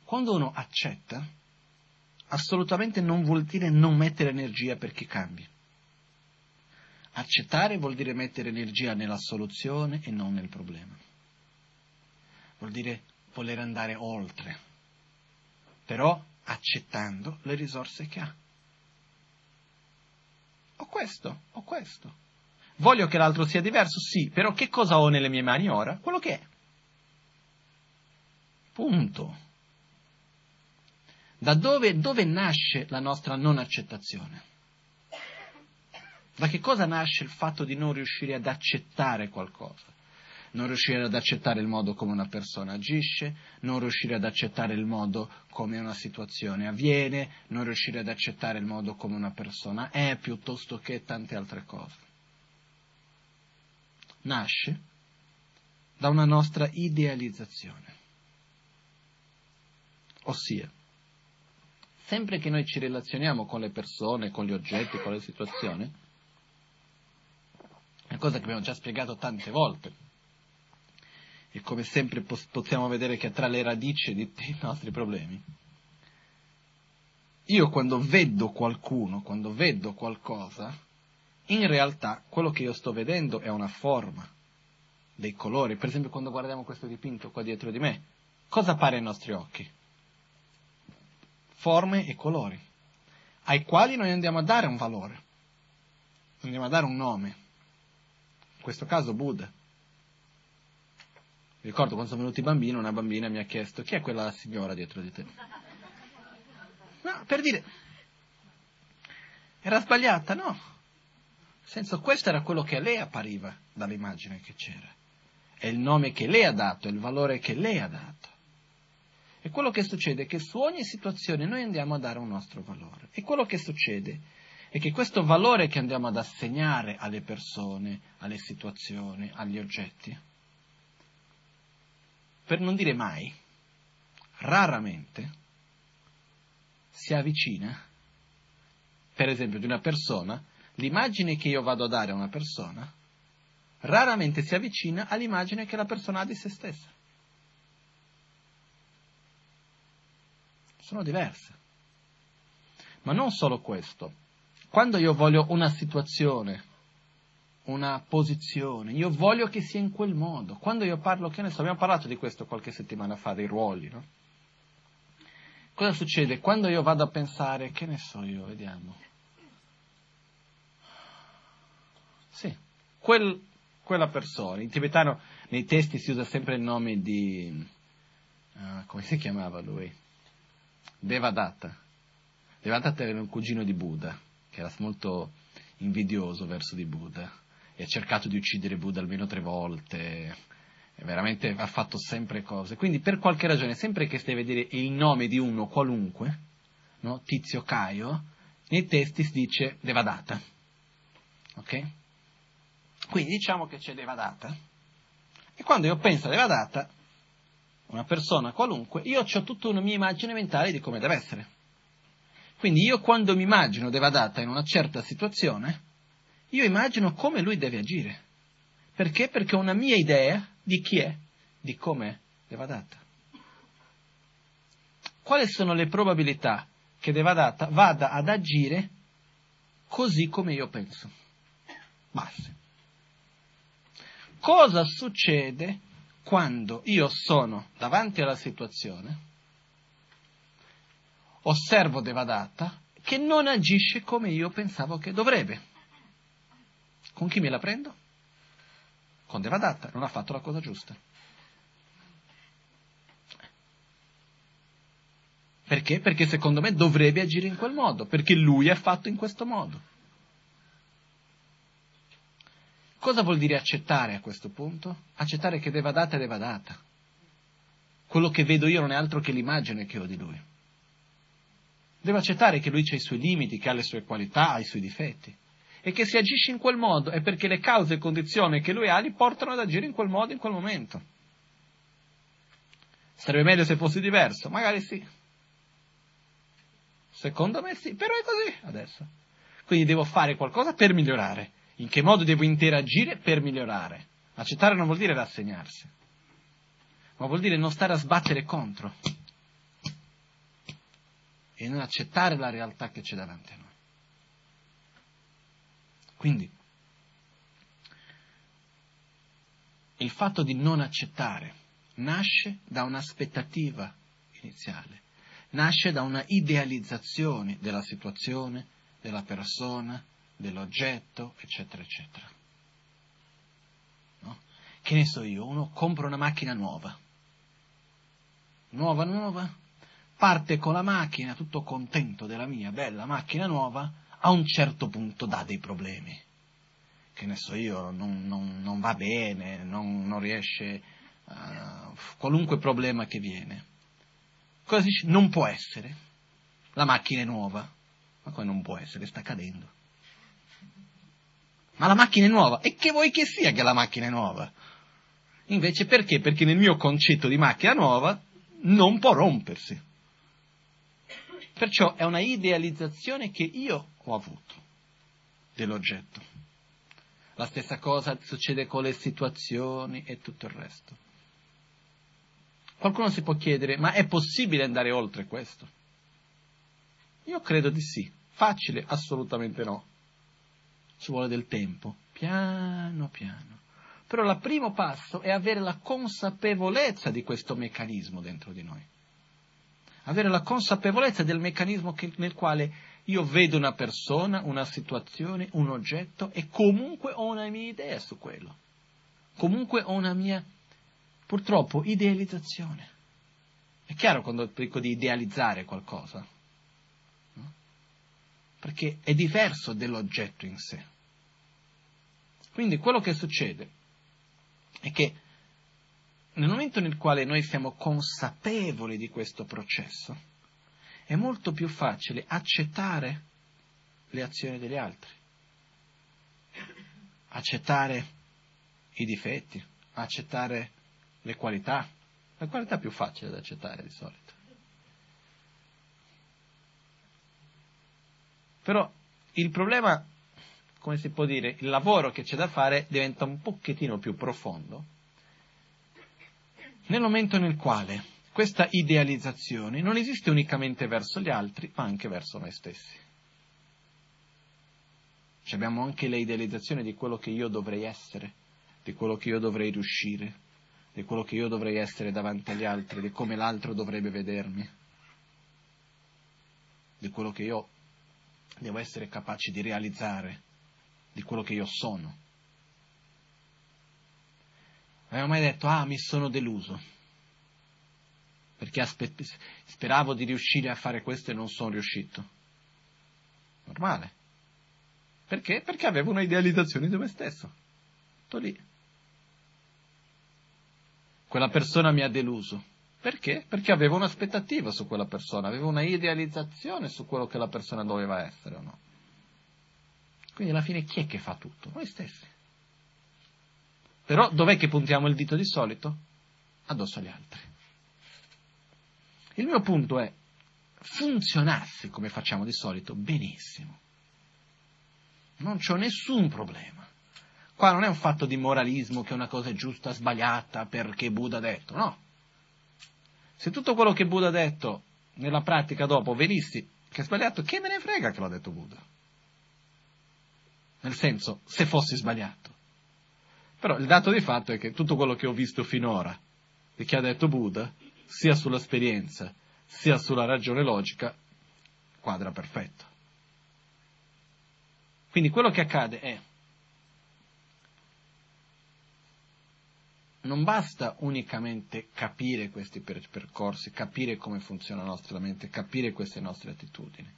Quando uno accetta, assolutamente non vuol dire non mettere energia perché cambi. Accettare vuol dire mettere energia nella soluzione e non nel problema. Vuol dire voler andare oltre, però accettando le risorse che ha. Ho questo, ho questo. Voglio che l'altro sia diverso? Sì, però che cosa ho nelle mie mani ora? Quello che è. Punto. Da dove, dove nasce la nostra non accettazione? Da che cosa nasce il fatto di non riuscire ad accettare qualcosa? Non riuscire ad accettare il modo come una persona agisce, non riuscire ad accettare il modo come una situazione avviene, non riuscire ad accettare il modo come una persona è, piuttosto che tante altre cose. Nasce da una nostra idealizzazione. Ossia, sempre che noi ci relazioniamo con le persone, con gli oggetti, con le situazioni, una cosa che abbiamo già spiegato tante volte, e come sempre possiamo vedere che è tra le radici dei nostri problemi. Io quando vedo qualcuno, quando vedo qualcosa, in realtà quello che io sto vedendo è una forma, dei colori. Per esempio quando guardiamo questo dipinto qua dietro di me, cosa appare ai nostri occhi? Forme e colori, ai quali noi andiamo a dare un valore, andiamo a dare un nome. In questo caso Buddha. Ricordo quando sono venuti i bambini, una bambina mi ha chiesto chi è quella signora dietro di te? No, per dire, era sbagliata? No. Nel senso, questo era quello che a lei appariva dall'immagine che c'era. È il nome che lei ha dato, è il valore che lei ha dato. E quello che succede è che su ogni situazione noi andiamo a dare un nostro valore. E quello che succede è che questo valore che andiamo ad assegnare alle persone, alle situazioni, agli oggetti, per non dire mai, raramente si avvicina, per esempio, di una persona, l'immagine che io vado a dare a una persona, raramente si avvicina all'immagine che la persona ha di se stessa. Sono diverse. Ma non solo questo. Quando io voglio una situazione, una posizione, io voglio che sia in quel modo. Quando io parlo, che ne so, abbiamo parlato di questo qualche settimana fa, dei ruoli, no? Cosa succede? Quando io vado a pensare, che ne so io, vediamo. Sì, quel, quella persona. In tibetano nei testi si usa sempre il nome di... Uh, come si chiamava lui? Devadatta. Devadatta era un cugino di Buddha, che era molto invidioso verso di Buddha e ha cercato di uccidere Buddha almeno tre volte, veramente ha fatto sempre cose. Quindi per qualche ragione, sempre che stai a vedere il nome di uno qualunque, no? Tizio Caio, nei testi si dice Devadatta. Ok? Quindi diciamo che c'è Devadatta. E quando io penso a Devadatta, una persona qualunque, io ho tutta una mia immagine mentale di come deve essere. Quindi io quando mi immagino Devadatta in una certa situazione, io immagino come lui deve agire. Perché? Perché ho una mia idea di chi è, di come Devadatta. Quali sono le probabilità che Devadatta vada ad agire così come io penso? Basse. Cosa succede quando io sono davanti alla situazione, osservo Devadatta che non agisce come io pensavo che dovrebbe. Con chi me la prendo? Con Devadatta, non ha fatto la cosa giusta. Perché? Perché secondo me dovrebbe agire in quel modo, perché lui è fatto in questo modo. Cosa vuol dire accettare a questo punto? Accettare che deva data e deva data. Quello che vedo io non è altro che l'immagine che ho di lui. Devo accettare che lui ha i suoi limiti, che ha le sue qualità, ha i suoi difetti. E che se agisce in quel modo è perché le cause e condizioni che lui ha li portano ad agire in quel modo in quel momento. Sarebbe meglio se fosse diverso? Magari sì. Secondo me sì, però è così adesso. Quindi devo fare qualcosa per migliorare. In che modo devo interagire per migliorare? Accettare non vuol dire rassegnarsi, ma vuol dire non stare a sbattere contro e non accettare la realtà che c'è davanti a noi. Quindi, il fatto di non accettare nasce da un'aspettativa iniziale, nasce da una idealizzazione della situazione, della persona, dell'oggetto, eccetera, eccetera. No? Che ne so io, uno compra una macchina nuova, nuova, nuova, parte con la macchina, tutto contento della mia bella macchina nuova, a un certo punto dà dei problemi. Che ne so io, non, non, non va bene, non, non riesce, uh, qualunque problema che viene. Cosa dice? Non può essere. La macchina è nuova. Ma come non può essere? Sta cadendo. Ma la macchina è nuova. E che vuoi che sia che la macchina è nuova? Invece perché? Perché nel mio concetto di macchina nuova non può rompersi. Perciò è una idealizzazione che io ho avuto dell'oggetto. La stessa cosa succede con le situazioni e tutto il resto. Qualcuno si può chiedere, ma è possibile andare oltre questo? Io credo di sì. Facile? Assolutamente no. Ci vuole del tempo, piano piano. Però il primo passo è avere la consapevolezza di questo meccanismo dentro di noi. Avere la consapevolezza del meccanismo che, nel quale io vedo una persona, una situazione, un oggetto e comunque ho una mia idea su quello. Comunque ho una mia, purtroppo, idealizzazione. È chiaro quando dico di idealizzare qualcosa? Perché è diverso dell'oggetto in sé. Quindi quello che succede è che nel momento nel quale noi siamo consapevoli di questo processo, è molto più facile accettare le azioni degli altri, accettare i difetti, accettare le qualità. La qualità è più facile da accettare di solito. Però il problema, come si può dire, il lavoro che c'è da fare diventa un pochettino più profondo nel momento nel quale questa idealizzazione non esiste unicamente verso gli altri, ma anche verso noi stessi. Cioè abbiamo anche l'idealizzazione di quello che io dovrei essere, di quello che io dovrei riuscire, di quello che io dovrei essere davanti agli altri, di come l'altro dovrebbe vedermi, di quello che io devo essere capace di realizzare, di quello che io sono. Avevo mai detto, ah, mi sono deluso, perché aspe- speravo di riuscire a fare questo e non sono riuscito. Normale. Perché? Perché avevo un'idealizzazione di me stesso. Tutto lì. Quella persona mi ha deluso. Perché? Perché avevo un'aspettativa su quella persona, avevo una idealizzazione su quello che la persona doveva essere o no. Quindi alla fine chi è che fa tutto? Noi stessi. Però dov'è che puntiamo il dito di solito? Addosso agli altri. Il mio punto è, funzionasse come facciamo di solito, benissimo. Non c'ho nessun problema. Qua non è un fatto di moralismo che una cosa è giusta, sbagliata perché Buddha ha detto, no. Se tutto quello che Buddha ha detto nella pratica dopo venissi che è sbagliato, che me ne frega che l'ha detto Buddha? Nel senso, se fossi sbagliato. Però il dato di fatto è che tutto quello che ho visto finora e che ha detto Buddha, sia sull'esperienza sia sulla ragione logica, quadra perfetto. Quindi quello che accade è, non basta unicamente capire questi percorsi, capire come funziona la nostra mente, capire queste nostre attitudini.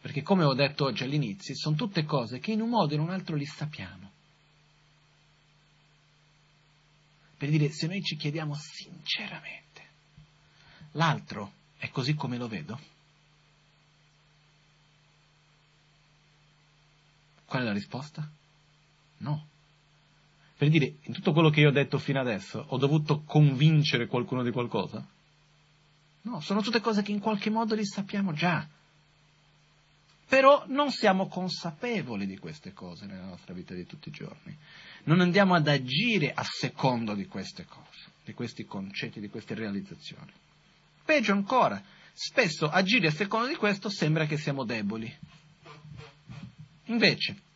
Perché come ho detto oggi all'inizio, sono tutte cose che in un modo o in un altro li sappiamo Per dire, se noi ci chiediamo sinceramente, l'altro è così come lo vedo? Qual è la risposta? No. Per dire, in tutto quello che io ho detto fino adesso, ho dovuto convincere qualcuno di qualcosa? No, sono tutte cose che in qualche modo li sappiamo già. Però non siamo consapevoli di queste cose nella nostra vita di tutti i giorni. Non andiamo ad agire a secondo di queste cose, di questi concetti, di queste realizzazioni. Peggio ancora, spesso agire a secondo di questo sembra che siamo deboli. Invece,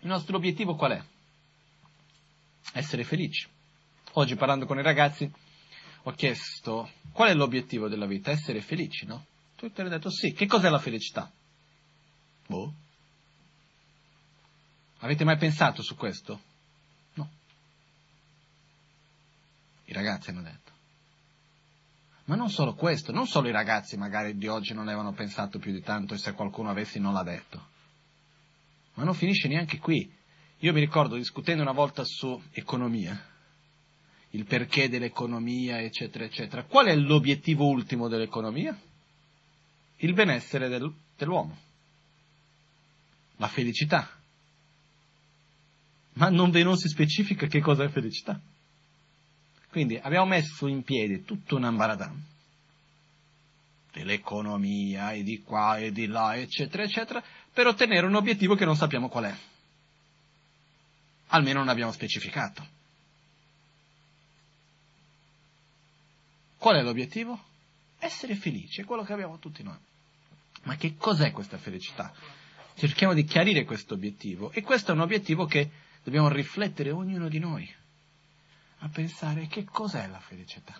il nostro obiettivo qual è? Essere felici. Oggi parlando con i ragazzi ho chiesto qual è l'obiettivo della vita? Essere felici, no? Tutti hanno detto sì. Che cos'è la felicità? Boh. Avete mai pensato su questo? No. I ragazzi hanno detto. Ma non solo questo, non solo i ragazzi magari di oggi non avevano pensato più di tanto e se qualcuno avessi non l'ha detto. Ma non finisce neanche qui. Io mi ricordo discutendo una volta su economia, il perché dell'economia, eccetera, eccetera. Qual è l'obiettivo ultimo dell'economia? Il benessere del, dell'uomo, la felicità. Ma non, non si specifica che cosa è felicità. Quindi abbiamo messo in piedi tutto un ambaradan dell'economia e di qua e di là, eccetera, eccetera, per ottenere un obiettivo che non sappiamo qual è. Almeno non abbiamo specificato. Qual è l'obiettivo? Essere felici, è quello che abbiamo tutti noi. Ma che cos'è questa felicità? Cerchiamo di chiarire questo obiettivo e questo è un obiettivo che dobbiamo riflettere ognuno di noi a pensare che cos'è la felicità.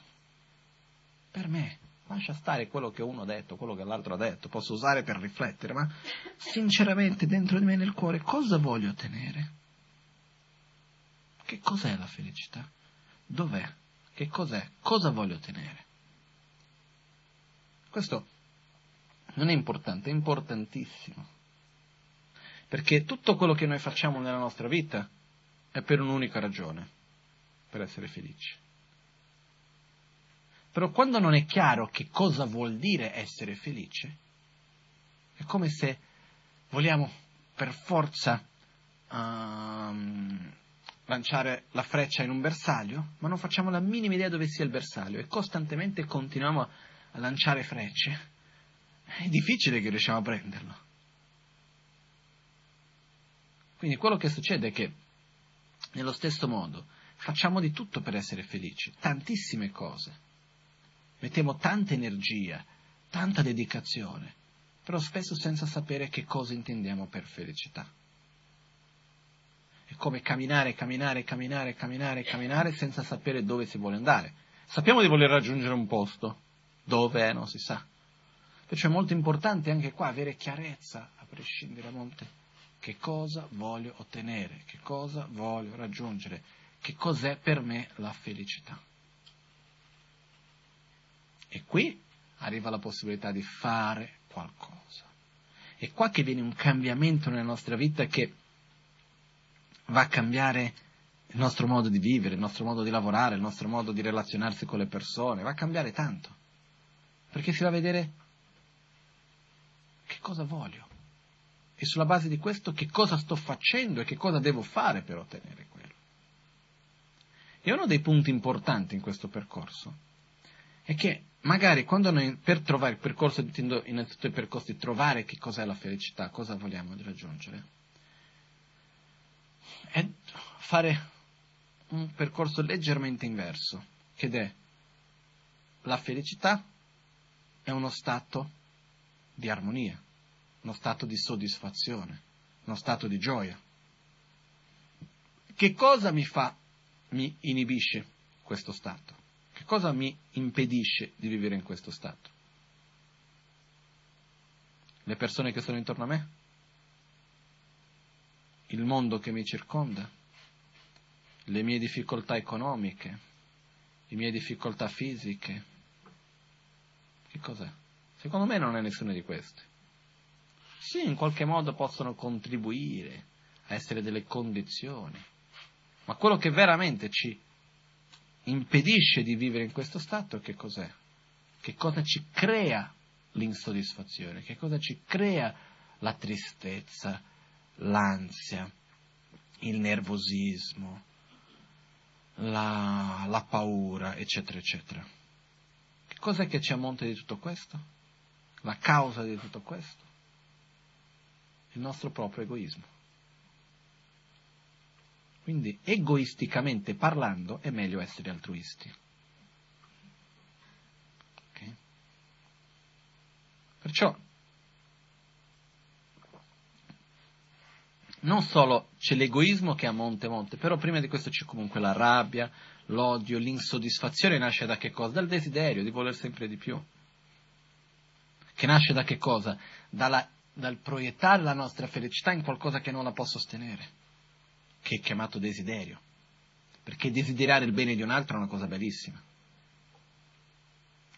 Per me, lascia stare quello che uno ha detto, quello che l'altro ha detto, posso usare per riflettere, ma sinceramente dentro di me nel cuore cosa voglio ottenere? Che cos'è la felicità? Dov'è? Che cos'è? Cosa voglio ottenere? Questo non è importante, è importantissimo. Perché tutto quello che noi facciamo nella nostra vita è per un'unica ragione per essere felici. Però quando non è chiaro che cosa vuol dire essere felice, è come se vogliamo per forza um, lanciare la freccia in un bersaglio, ma non facciamo la minima idea dove sia il bersaglio e costantemente continuiamo a lanciare frecce. È difficile che riusciamo a prenderlo. Quindi quello che succede è che, nello stesso modo, Facciamo di tutto per essere felici, tantissime cose. Mettiamo tanta energia, tanta dedicazione, però spesso senza sapere che cosa intendiamo per felicità. È come camminare, camminare, camminare, camminare, camminare senza sapere dove si vuole andare. Sappiamo di voler raggiungere un posto, dove non si sa. Perciò è molto importante anche qua avere chiarezza, a prescindere da monte, che cosa voglio ottenere, che cosa voglio raggiungere che cos'è per me la felicità. E qui arriva la possibilità di fare qualcosa. È qua che viene un cambiamento nella nostra vita che va a cambiare il nostro modo di vivere, il nostro modo di lavorare, il nostro modo di relazionarsi con le persone, va a cambiare tanto. Perché si va a vedere che cosa voglio e sulla base di questo che cosa sto facendo e che cosa devo fare per ottenere quello. E uno dei punti importanti in questo percorso è che magari quando noi per trovare il percorso, intendo innanzitutto il percorso di trovare che cos'è la felicità, cosa vogliamo raggiungere, è fare un percorso leggermente inverso, che è la felicità è uno stato di armonia, uno stato di soddisfazione, uno stato di gioia. Che cosa mi fa mi inibisce questo stato? Cosa mi impedisce di vivere in questo stato? Le persone che sono intorno a me? Il mondo che mi circonda? Le mie difficoltà economiche? Le mie difficoltà fisiche? Che cos'è? Secondo me non è nessuna di queste. Sì, in qualche modo possono contribuire a essere delle condizioni Ma quello che veramente ci impedisce di vivere in questo stato che cos'è? Che cosa ci crea l'insoddisfazione? Che cosa ci crea la tristezza, l'ansia, il nervosismo, la, la paura, eccetera, eccetera. Che cos'è che ci ammonta di tutto questo? La causa di tutto questo? Il nostro proprio egoismo. Quindi, egoisticamente parlando, è meglio essere altruisti. Okay? Perciò, non solo c'è l'egoismo che è a monte monte, però prima di questo c'è comunque la rabbia, l'odio, l'insoddisfazione nasce da che cosa? Dal desiderio di voler sempre di più. Che nasce da che cosa? Dalla, dal proiettare la nostra felicità in qualcosa che non la può sostenere che è chiamato desiderio, perché desiderare il bene di un altro è una cosa bellissima.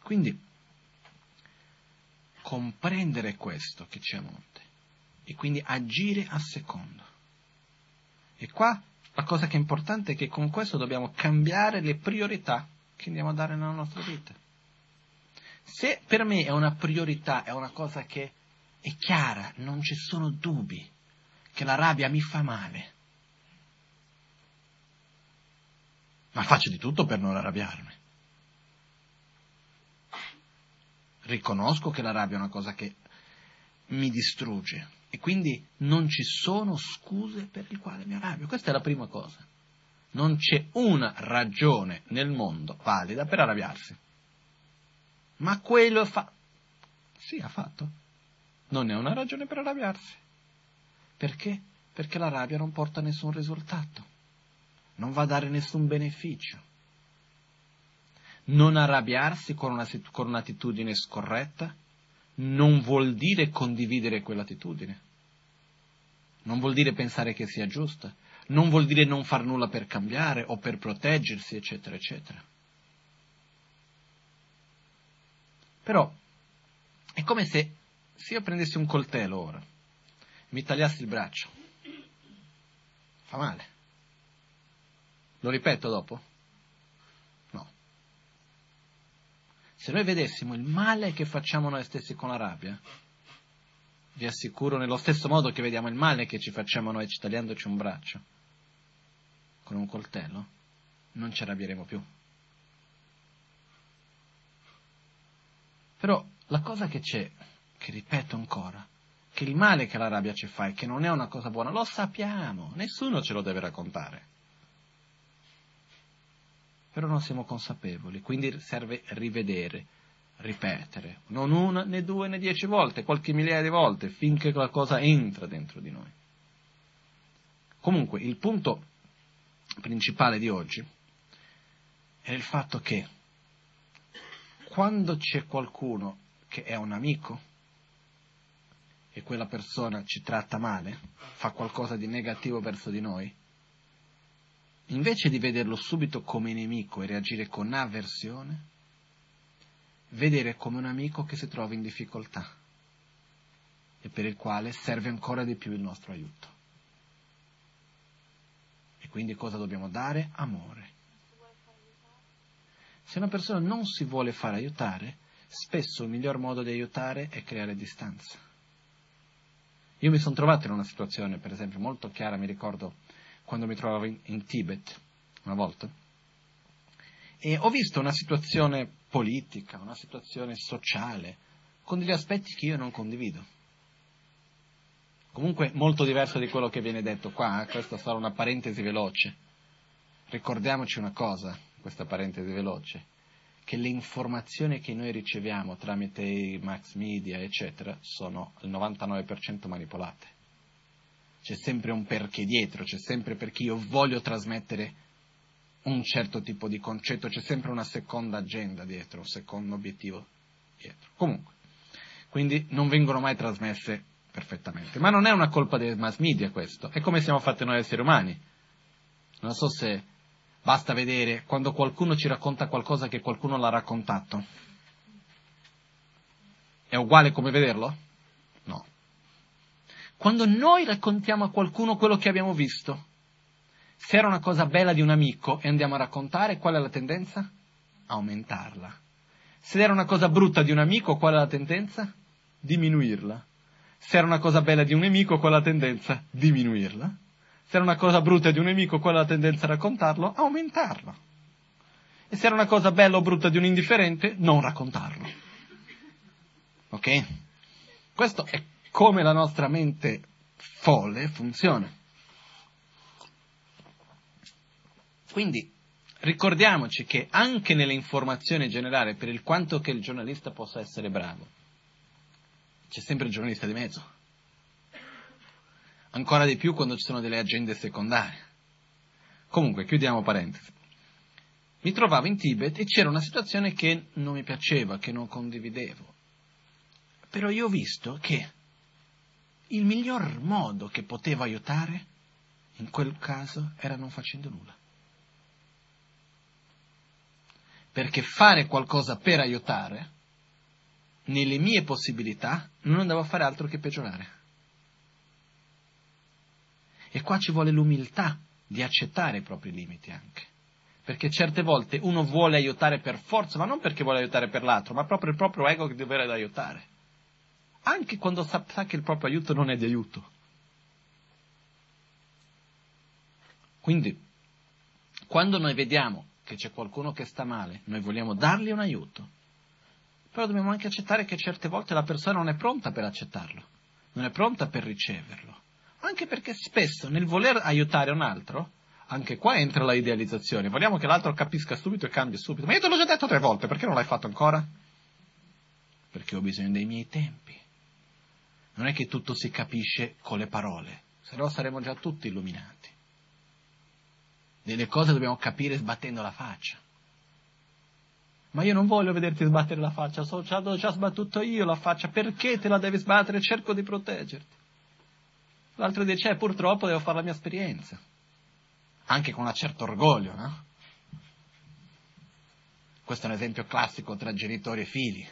Quindi, comprendere questo che c'è a monte e quindi agire a secondo. E qua la cosa che è importante è che con questo dobbiamo cambiare le priorità che andiamo a dare nella nostra vita. Se per me è una priorità, è una cosa che è chiara, non ci sono dubbi, che la rabbia mi fa male, ma faccio di tutto per non arrabbiarmi. Riconosco che la rabbia è una cosa che mi distrugge e quindi non ci sono scuse per il quale mi arrabbio. Questa è la prima cosa. Non c'è una ragione nel mondo valida per arrabbiarsi. Ma quello fa. Sì, ha fatto. Non è una ragione per arrabbiarsi. Perché? Perché la rabbia non porta a nessun risultato non va a dare nessun beneficio. Non arrabbiarsi con, una, con un'attitudine scorretta non vuol dire condividere quell'attitudine. Non vuol dire pensare che sia giusta. Non vuol dire non far nulla per cambiare o per proteggersi, eccetera, eccetera. Però è come se, se io prendessi un coltello ora, mi tagliassi il braccio. Fa male. Lo ripeto dopo? No. Se noi vedessimo il male che facciamo noi stessi con la rabbia, vi assicuro nello stesso modo che vediamo il male che ci facciamo noi tagliandoci un braccio con un coltello, non ci arrabbieremo più. Però la cosa che c'è, che ripeto ancora, che il male che la rabbia ci fa e che non è una cosa buona, lo sappiamo, nessuno ce lo deve raccontare però non siamo consapevoli, quindi serve rivedere, ripetere, non una, né due, né dieci volte, qualche migliaia di volte, finché qualcosa entra dentro di noi. Comunque, il punto principale di oggi è il fatto che quando c'è qualcuno che è un amico e quella persona ci tratta male, fa qualcosa di negativo verso di noi, invece di vederlo subito come nemico e reagire con avversione, vedere come un amico che si trova in difficoltà e per il quale serve ancora di più il nostro aiuto. E quindi cosa dobbiamo dare? Amore. Se una persona non si vuole fare aiutare, spesso il miglior modo di aiutare è creare distanza. Io mi sono trovato in una situazione, per esempio, molto chiara, mi ricordo quando mi trovavo in, in Tibet una volta e ho visto una situazione politica, una situazione sociale, con degli aspetti che io non condivido. Comunque molto diverso di quello che viene detto qua, eh? questa sarà una parentesi veloce. Ricordiamoci una cosa, questa parentesi veloce, che le informazioni che noi riceviamo tramite i mass media, eccetera, sono al 99% manipolate c'è sempre un perché dietro, c'è sempre perché io voglio trasmettere un certo tipo di concetto, c'è sempre una seconda agenda dietro, un secondo obiettivo dietro. Comunque, quindi non vengono mai trasmesse perfettamente. Ma non è una colpa dei mass media questo, è come siamo fatti noi esseri umani. Non so se basta vedere quando qualcuno ci racconta qualcosa che qualcuno l'ha raccontato. È uguale come vederlo? Quando noi raccontiamo a qualcuno quello che abbiamo visto. Se era una cosa bella di un amico e andiamo a raccontare, qual è la tendenza? Aumentarla. Se era una cosa brutta di un amico, qual è la tendenza? Diminuirla. Se era una cosa bella di un nemico, qual è la tendenza? Diminuirla. Se era una cosa brutta di un nemico, qual è la tendenza a raccontarlo? Aumentarla. E se era una cosa bella o brutta di un indifferente, non raccontarlo. Ok? Questo è come la nostra mente folle funziona. Quindi ricordiamoci che anche nell'informazione generale, per il quanto che il giornalista possa essere bravo, c'è sempre il giornalista di mezzo. Ancora di più quando ci sono delle agende secondarie. Comunque, chiudiamo parentesi. Mi trovavo in Tibet e c'era una situazione che non mi piaceva, che non condividevo. Però io ho visto che il miglior modo che potevo aiutare in quel caso era non facendo nulla. Perché fare qualcosa per aiutare, nelle mie possibilità, non andavo a fare altro che peggiorare. E qua ci vuole l'umiltà di accettare i propri limiti anche. Perché certe volte uno vuole aiutare per forza, ma non perché vuole aiutare per l'altro, ma proprio il proprio ego che deve aiutare. Anche quando sa, che il proprio aiuto non è di aiuto. Quindi, quando noi vediamo che c'è qualcuno che sta male, noi vogliamo dargli un aiuto, però dobbiamo anche accettare che certe volte la persona non è pronta per accettarlo, non è pronta per riceverlo. Anche perché spesso nel voler aiutare un altro, anche qua entra la idealizzazione. Vogliamo che l'altro capisca subito e cambia subito. Ma io te l'ho già detto tre volte, perché non l'hai fatto ancora? Perché ho bisogno dei miei tempi. Non è che tutto si capisce con le parole, se no saremmo già tutti illuminati. Delle cose dobbiamo capire sbattendo la faccia. Ma io non voglio vederti sbattere la faccia, so, già, già sbattuto io la faccia, perché te la devi sbattere? Cerco di proteggerti. L'altro dice, eh, purtroppo devo fare la mia esperienza. Anche con un certo orgoglio, no? Questo è un esempio classico tra genitori e figli,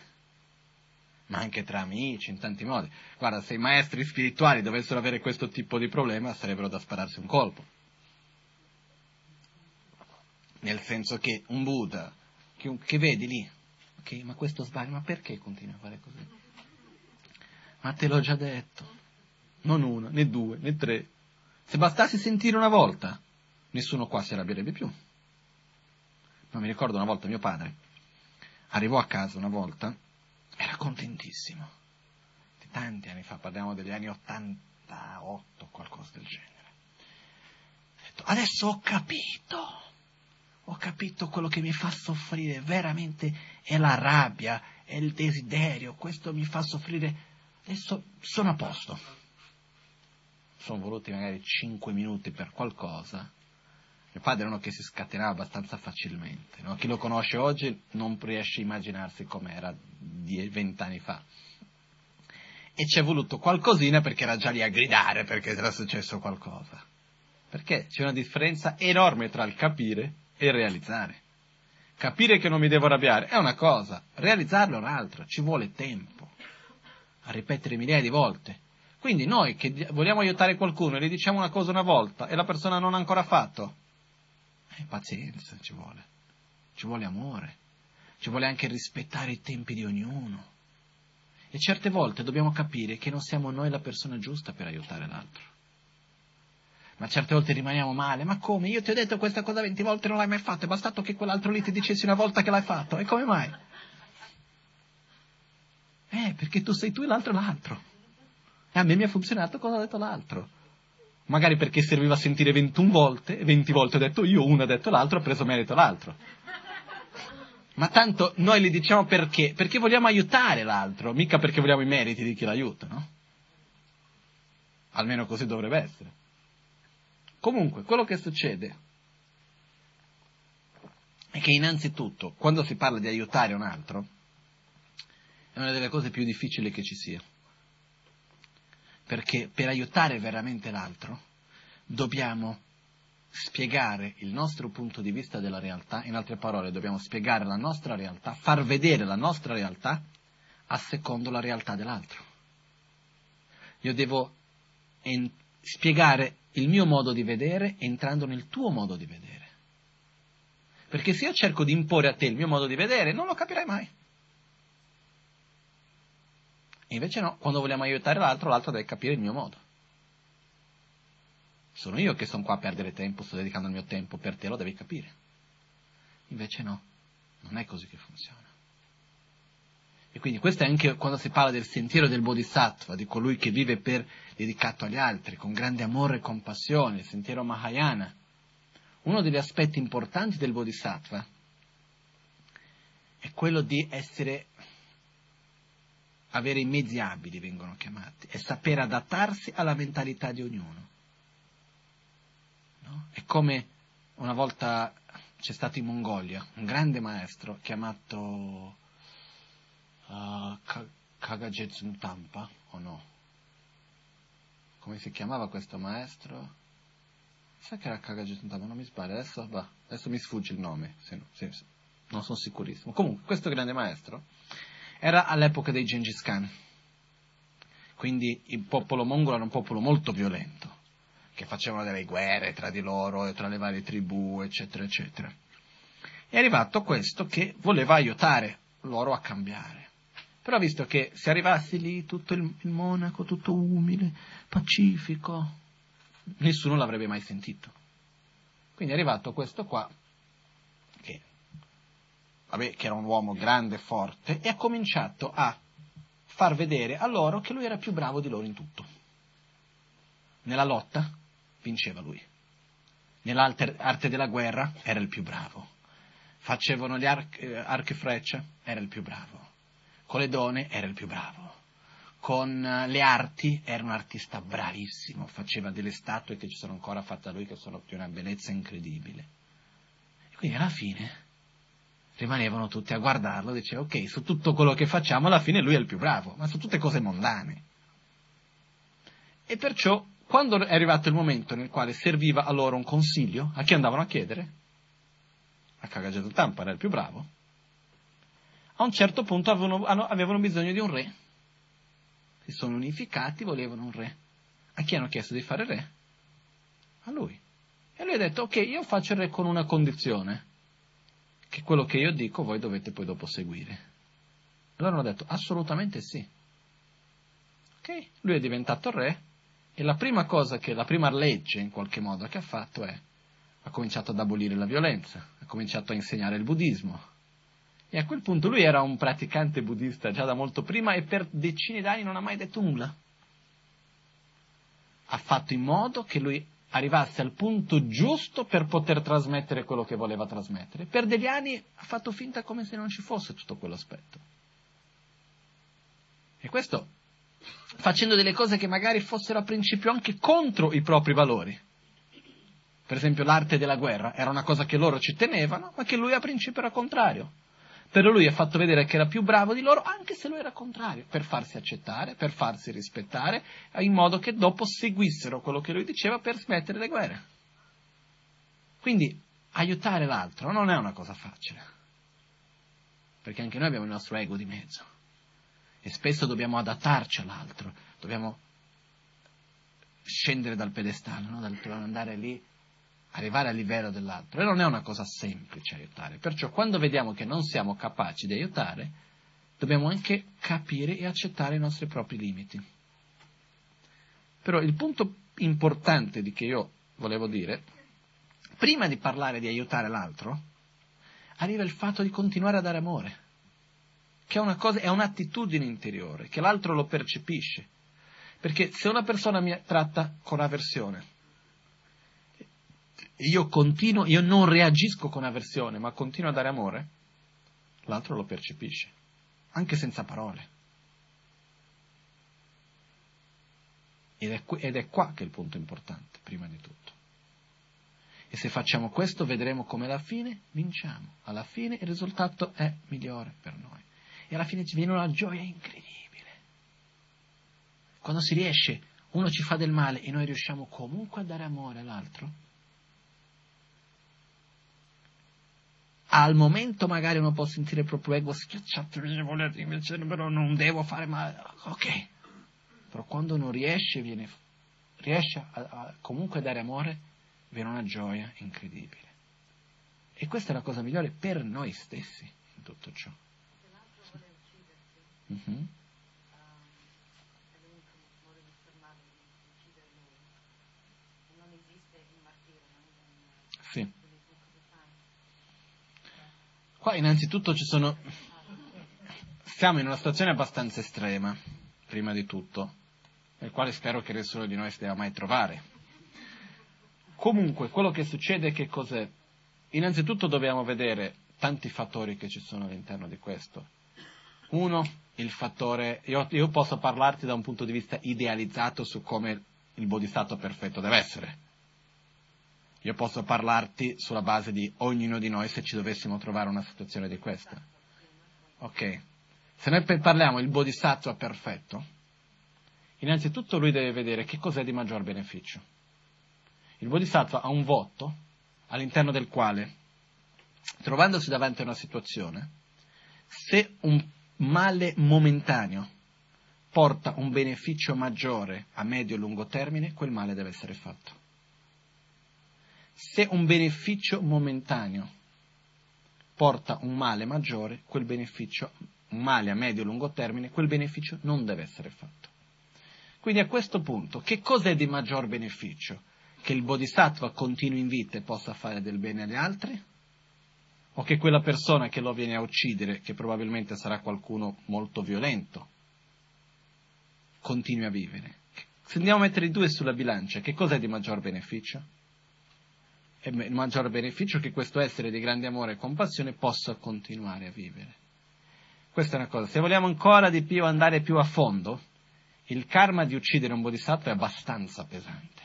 ma anche tra amici, in tanti modi. Guarda, se i maestri spirituali dovessero avere questo tipo di problema, sarebbero da spararsi un colpo. Nel senso che un Buddha, che, che vedi lì, ok, ma questo sbaglio, ma perché continui a fare così? Ma te l'ho già detto non una, né due, né tre. Se bastasse sentire una volta, nessuno qua si arrabbierebbe più. Ma mi ricordo una volta mio padre arrivò a casa una volta, era contentissimo. Di tanti anni fa, parliamo degli anni 88, qualcosa del genere. Detto, adesso ho capito, ho capito quello che mi fa soffrire, veramente è la rabbia, è il desiderio, questo mi fa soffrire, adesso sono a posto. Sono voluti magari 5 minuti per qualcosa, mio padre è uno che si scatenava abbastanza facilmente. No? Chi lo conosce oggi non riesce a immaginarsi com'era 20 anni fa. E ci è voluto qualcosina perché era già lì a gridare perché era successo qualcosa. Perché c'è una differenza enorme tra il capire e il realizzare. Capire che non mi devo arrabbiare è una cosa, realizzarlo è un'altra, ci vuole tempo. A ripetere migliaia di volte. Quindi noi che vogliamo aiutare qualcuno e gli diciamo una cosa una volta e la persona non ha ancora fatto, eh, pazienza ci vuole, ci vuole amore, ci vuole anche rispettare i tempi di ognuno. E certe volte dobbiamo capire che non siamo noi la persona giusta per aiutare l'altro. Ma certe volte rimaniamo male, ma come? Io ti ho detto questa cosa venti volte e non l'hai mai fatta, è bastato che quell'altro lì ti dicessi una volta che l'hai fatto, e come mai? Eh, perché tu sei tu e l'altro è l'altro. E a me mi ha funzionato cosa ha detto l'altro. Magari perché serviva a sentire 21 volte, e 20 volte ho detto io, uno ha detto l'altro, ha preso merito l'altro. Ma tanto noi gli diciamo perché? Perché vogliamo aiutare l'altro, mica perché vogliamo i meriti di chi l'aiuta, no? Almeno così dovrebbe essere. Comunque, quello che succede è che innanzitutto, quando si parla di aiutare un altro, è una delle cose più difficili che ci sia perché per aiutare veramente l'altro dobbiamo spiegare il nostro punto di vista della realtà, in altre parole dobbiamo spiegare la nostra realtà, far vedere la nostra realtà a secondo la realtà dell'altro. Io devo en- spiegare il mio modo di vedere entrando nel tuo modo di vedere. Perché se io cerco di imporre a te il mio modo di vedere, non lo capirai mai. E invece no, quando vogliamo aiutare l'altro, l'altro deve capire il mio modo. Sono io che sono qua a perdere tempo, sto dedicando il mio tempo per te, lo devi capire. Invece no, non è così che funziona. E quindi questo è anche quando si parla del sentiero del Bodhisattva, di colui che vive per dedicato agli altri, con grande amore e compassione, il sentiero Mahayana. Uno degli aspetti importanti del Bodhisattva è quello di essere avere i mezzi abili, vengono chiamati, e saper adattarsi alla mentalità di ognuno. No? È come una volta c'è stato in Mongolia un grande maestro chiamato uh, Kagajetsun Tampa, o no? Come si chiamava questo maestro? Sa che era Kagajetsun Tampa, non mi sbaglio, adesso, bah, adesso mi sfugge il nome, se, se, non sono sicurissimo. Comunque, questo grande maestro era all'epoca dei Gengis Khan. Quindi il popolo mongolo era un popolo molto violento, che facevano delle guerre tra di loro e tra le varie tribù, eccetera, eccetera. È arrivato questo che voleva aiutare loro a cambiare. Però visto che se arrivassi lì tutto il, il monaco, tutto umile, pacifico, nessuno l'avrebbe mai sentito. Quindi è arrivato questo qua, vabbè, che era un uomo grande e forte, e ha cominciato a far vedere a loro che lui era più bravo di loro in tutto. Nella lotta vinceva lui. Nell'arte della guerra era il più bravo. Facevano gli eh, archi e frecce, era il più bravo. Con le donne era il più bravo. Con eh, le arti era un artista bravissimo, faceva delle statue che ci sono ancora fatte a lui che sono di una bellezza incredibile. E quindi alla fine rimanevano tutti a guardarlo, diceva ok, su tutto quello che facciamo alla fine lui è il più bravo, ma su tutte cose mondane. E perciò, quando è arrivato il momento nel quale serviva a loro un consiglio, a chi andavano a chiedere? A Cagagetto Tampa, era il più bravo. A un certo punto avevano, avevano bisogno di un re. Si sono unificati, volevano un re. A chi hanno chiesto di fare re? A lui. E lui ha detto, ok, io faccio il re con una condizione che quello che io dico voi dovete poi dopo seguire. Allora hanno detto assolutamente sì. Ok? Lui è diventato re e la prima cosa che, la prima legge in qualche modo che ha fatto è ha cominciato ad abolire la violenza, ha cominciato a insegnare il buddismo. E a quel punto lui era un praticante buddista già da molto prima e per decine d'anni non ha mai detto nulla. Ha fatto in modo che lui arrivasse al punto giusto per poter trasmettere quello che voleva trasmettere. Per degli anni ha fatto finta come se non ci fosse tutto quell'aspetto. E questo facendo delle cose che magari fossero a principio anche contro i propri valori. Per esempio l'arte della guerra era una cosa che loro ci tenevano, ma che lui a principio era contrario. Però lui ha fatto vedere che era più bravo di loro, anche se lui era contrario, per farsi accettare, per farsi rispettare, in modo che dopo seguissero quello che lui diceva per smettere le guerre. Quindi aiutare l'altro non è una cosa facile, perché anche noi abbiamo il nostro ego di mezzo e spesso dobbiamo adattarci all'altro, dobbiamo scendere dal pedestallo, no? dal andare lì arrivare al livello dell'altro. E non è una cosa semplice aiutare. Perciò quando vediamo che non siamo capaci di aiutare, dobbiamo anche capire e accettare i nostri propri limiti. Però il punto importante di che io volevo dire, prima di parlare di aiutare l'altro, arriva il fatto di continuare a dare amore, che è una cosa, è un'attitudine interiore, che l'altro lo percepisce. Perché se una persona mi tratta con avversione, io continuo, io non reagisco con avversione, ma continuo a dare amore, l'altro lo percepisce, anche senza parole. Ed è, ed è qua che è il punto importante, prima di tutto. E se facciamo questo vedremo come alla fine vinciamo. Alla fine il risultato è migliore per noi. E alla fine ci viene una gioia incredibile. Quando si riesce, uno ci fa del male e noi riusciamo comunque a dare amore all'altro, al momento magari uno può sentire il proprio ego schiacciato via, volete invece però non devo fare male, ok. Però quando non riesce viene riesce a, a comunque dare amore, viene una gioia incredibile. E questa è la cosa migliore per noi stessi in tutto ciò. Se l'altro vuole uccidersi, Mhm. ehm, è l'unico modo di fermarlo, di uccidere lui. E non esiste il martirio, non un Sì. bullismo cosa fai. Qua innanzitutto ci sono... Siamo in una situazione abbastanza estrema, prima di tutto, nel quale spero che nessuno di noi si debba mai trovare. Comunque, quello che succede che cos'è? Innanzitutto dobbiamo vedere tanti fattori che ci sono all'interno di questo. Uno, il fattore, io, io posso parlarti da un punto di vista idealizzato su come il bodhisattva perfetto deve essere. Io posso parlarti sulla base di ognuno di noi se ci dovessimo trovare una situazione di questa. Ok. Se noi parliamo il bodhisattva perfetto, innanzitutto lui deve vedere che cos'è di maggior beneficio. Il bodhisattva ha un voto all'interno del quale, trovandosi davanti a una situazione, se un male momentaneo porta un beneficio maggiore a medio e lungo termine, quel male deve essere fatto. Se un beneficio momentaneo porta un male maggiore, quel beneficio, un male a medio e lungo termine, quel beneficio non deve essere fatto. Quindi a questo punto, che cos'è di maggior beneficio? Che il bodhisattva continui in vita e possa fare del bene agli altri? O che quella persona che lo viene a uccidere, che probabilmente sarà qualcuno molto violento, continui a vivere? Se andiamo a mettere i due sulla bilancia, che cos'è di maggior beneficio? È il maggior beneficio che questo essere di grande amore e compassione possa continuare a vivere. Questa è una cosa. Se vogliamo ancora di più andare più a fondo, il karma di uccidere un bodhisattva è abbastanza pesante.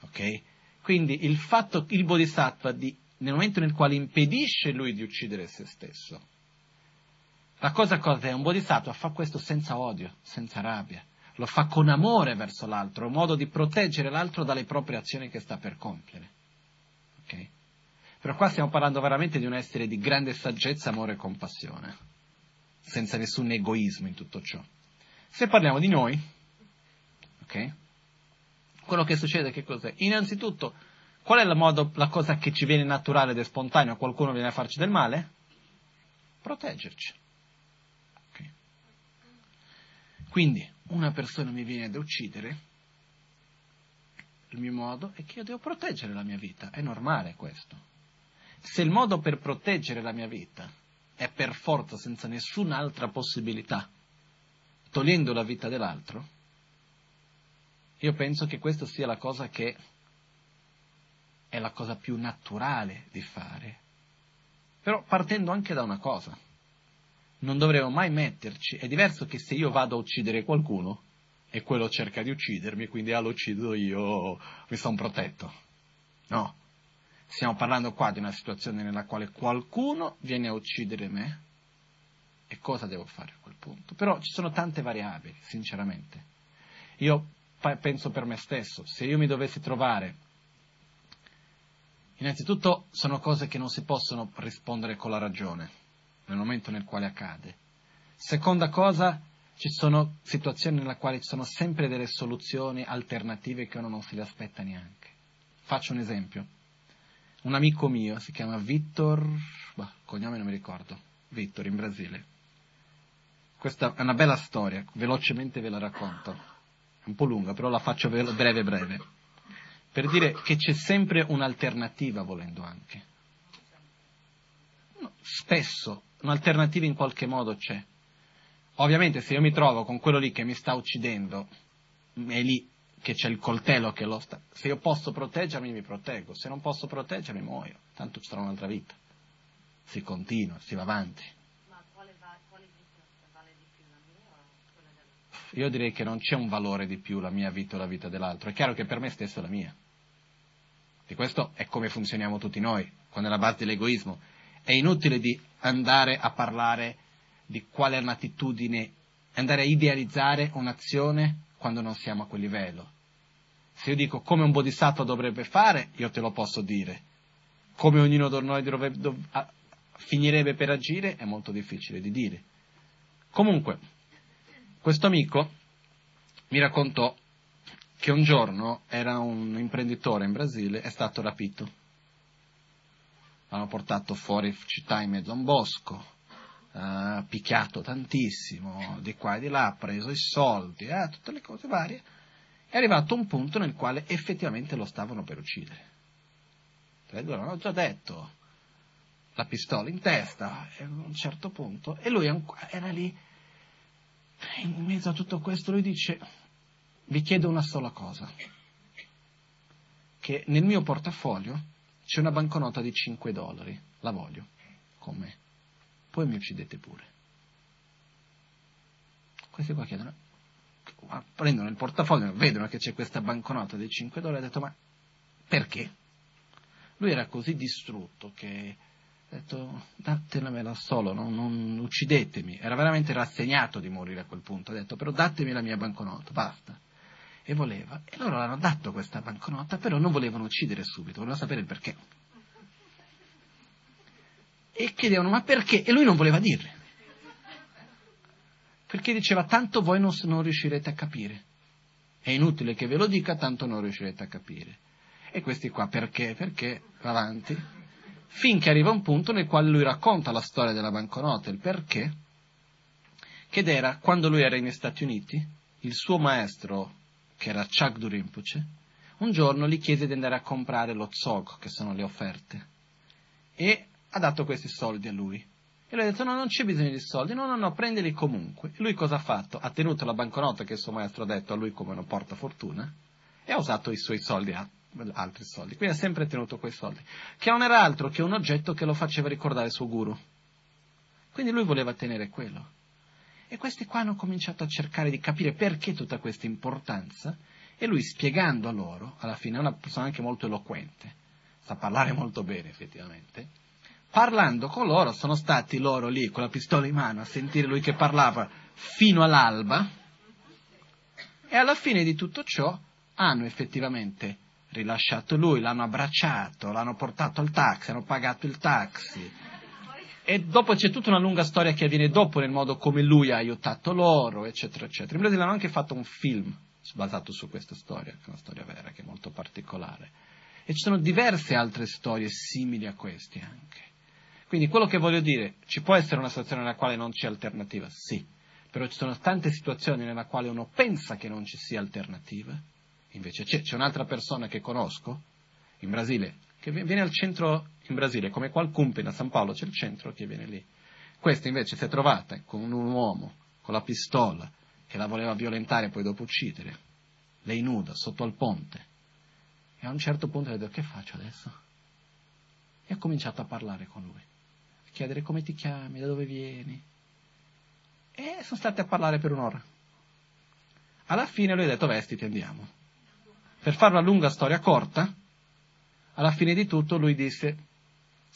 Ok? Quindi il fatto, il bodhisattva, di, nel momento nel quale impedisce lui di uccidere se stesso, la cosa cosa è? Un bodhisattva fa questo senza odio, senza rabbia, lo fa con amore verso l'altro, è un modo di proteggere l'altro dalle proprie azioni che sta per compiere. Ok? Però qua stiamo parlando veramente di un essere di grande saggezza, amore e compassione, senza nessun egoismo in tutto ciò. Se parliamo di noi, ok? Quello che succede che cos'è? Innanzitutto, qual è la, modo, la cosa che ci viene naturale ed è spontaneo a qualcuno viene a farci del male? Proteggerci. Quindi, una persona mi viene ad uccidere, il mio modo è che io devo proteggere la mia vita, è normale questo. Se il modo per proteggere la mia vita è per forza, senza nessun'altra possibilità, togliendo la vita dell'altro, io penso che questa sia la cosa che è la cosa più naturale di fare. Però partendo anche da una cosa, non dovremmo mai metterci, è diverso che se io vado a uccidere qualcuno e quello cerca di uccidermi, quindi ah lo uccido io, mi sono protetto. No, stiamo parlando qua di una situazione nella quale qualcuno viene a uccidere me e cosa devo fare a quel punto? Però ci sono tante variabili, sinceramente. Io penso per me stesso, se io mi dovessi trovare, innanzitutto sono cose che non si possono rispondere con la ragione, nel momento nel quale accade. Seconda cosa, ci sono situazioni nella quale ci sono sempre delle soluzioni alternative che uno non le aspetta neanche. Faccio un esempio. Un amico mio si chiama Vittor, bah, cognome non mi ricordo, Vittor in Brasile. Questa è una bella storia, velocemente ve la racconto. È un po' lunga, però la faccio breve breve. Per dire che c'è sempre un'alternativa volendo anche. No, spesso un'alternativa in qualche modo c'è. Ovviamente se io mi trovo con quello lì che mi sta uccidendo, è lì che c'è il coltello che lo sta... Se io posso proteggermi mi proteggo, se non posso proteggermi muoio, tanto ci sarà un'altra vita. Si continua, si va avanti. Ma quale, va, quale vita vale di più, la mia o quella dell'altro? Io direi che non c'è un valore di più la mia vita o la vita dell'altro. È chiaro che per me stesso è la mia. Di questo è come funzioniamo tutti noi, quando è la base dell'egoismo. È inutile di andare a parlare di quale è un'attitudine, andare a idealizzare un'azione quando non siamo a quel livello. Se io dico come un bodhisattva dovrebbe fare, io te lo posso dire. Come ognuno di noi dovrebbe, dov, a, finirebbe per agire, è molto difficile di dire. Comunque, questo amico mi raccontò che un giorno era un imprenditore in Brasile, è stato rapito. L'hanno portato fuori città in mezzo a un bosco, eh, picchiato tantissimo, di qua e di là, preso i soldi, eh, tutte le cose varie. È arrivato un punto nel quale effettivamente lo stavano per uccidere. L'hanno già detto, la pistola in testa, a un certo punto, e lui era lì, in mezzo a tutto questo, lui dice, vi chiedo una sola cosa, che nel mio portafoglio c'è una banconota di 5 dollari, la voglio con me, poi mi uccidete pure. Questi qua chiedono, prendono il portafoglio, vedono che c'è questa banconota di 5 dollari e detto ma perché? Lui era così distrutto che ha detto datemela solo, non, non uccidetemi. Era veramente rassegnato di morire a quel punto, ha detto però datemi la mia banconota, basta e voleva. E loro l'hanno dato questa banconota, però non volevano uccidere subito, volevano sapere il perché. E chiedevano, ma perché? E lui non voleva dirle. Perché diceva, tanto voi non, non riuscirete a capire. È inutile che ve lo dica, tanto non riuscirete a capire. E questi qua perché? Perché va avanti. Finché arriva un punto nel quale lui racconta la storia della banconota, il perché, che era quando lui era negli Stati Uniti, il suo maestro che era Chagdu Rinpoche, un giorno gli chiese di andare a comprare lo zog, che sono le offerte, e ha dato questi soldi a lui. E lui ha detto, no, non c'è bisogno di soldi, no, no, no, prendili comunque. E lui cosa ha fatto? Ha tenuto la banconota che il suo maestro ha detto a lui come una portafortuna e ha usato i suoi soldi, altri soldi. Quindi ha sempre tenuto quei soldi, che non era altro che un oggetto che lo faceva ricordare il suo guru. Quindi lui voleva tenere quello. E questi qua hanno cominciato a cercare di capire perché tutta questa importanza e lui spiegando a loro, alla fine è una persona anche molto eloquente, sa parlare molto bene effettivamente, parlando con loro sono stati loro lì con la pistola in mano a sentire lui che parlava fino all'alba e alla fine di tutto ciò hanno effettivamente rilasciato lui, l'hanno abbracciato, l'hanno portato al taxi, hanno pagato il taxi, e dopo c'è tutta una lunga storia che avviene dopo nel modo come lui ha aiutato loro, eccetera, eccetera. In Brasile hanno anche fatto un film basato su questa storia, che è una storia vera, che è molto particolare. E ci sono diverse altre storie simili a queste anche. Quindi quello che voglio dire, ci può essere una situazione nella quale non c'è alternativa? Sì. Però ci sono tante situazioni nella quale uno pensa che non ci sia alternativa, invece c'è. C'è un'altra persona che conosco, in Brasile, che viene al centro in Brasile, come qualcuno a San Paolo c'è il centro che viene lì. Questa invece si è trovata con un uomo con la pistola che la voleva violentare e poi dopo uccidere, lei nuda, sotto al ponte. E a un certo punto ha detto che faccio adesso? E ha cominciato a parlare con lui, a chiedere come ti chiami, da dove vieni. E sono stati a parlare per un'ora. Alla fine lui ha detto vestiti, andiamo. Per fare una lunga storia corta, alla fine di tutto lui disse,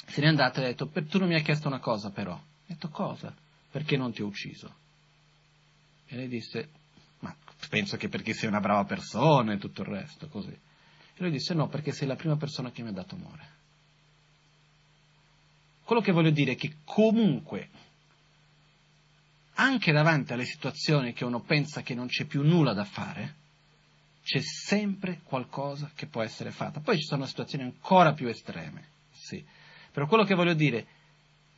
se n'è andato e ha detto, tu non mi hai chiesto una cosa però. Ha detto cosa? Perché non ti ho ucciso? E lei disse, ma penso che perché sei una brava persona e tutto il resto, così. E lui disse, no, perché sei la prima persona che mi ha dato amore. Quello che voglio dire è che comunque, anche davanti alle situazioni che uno pensa che non c'è più nulla da fare, c'è sempre qualcosa che può essere fatta. Poi ci sono situazioni ancora più estreme, sì. Però quello che voglio dire,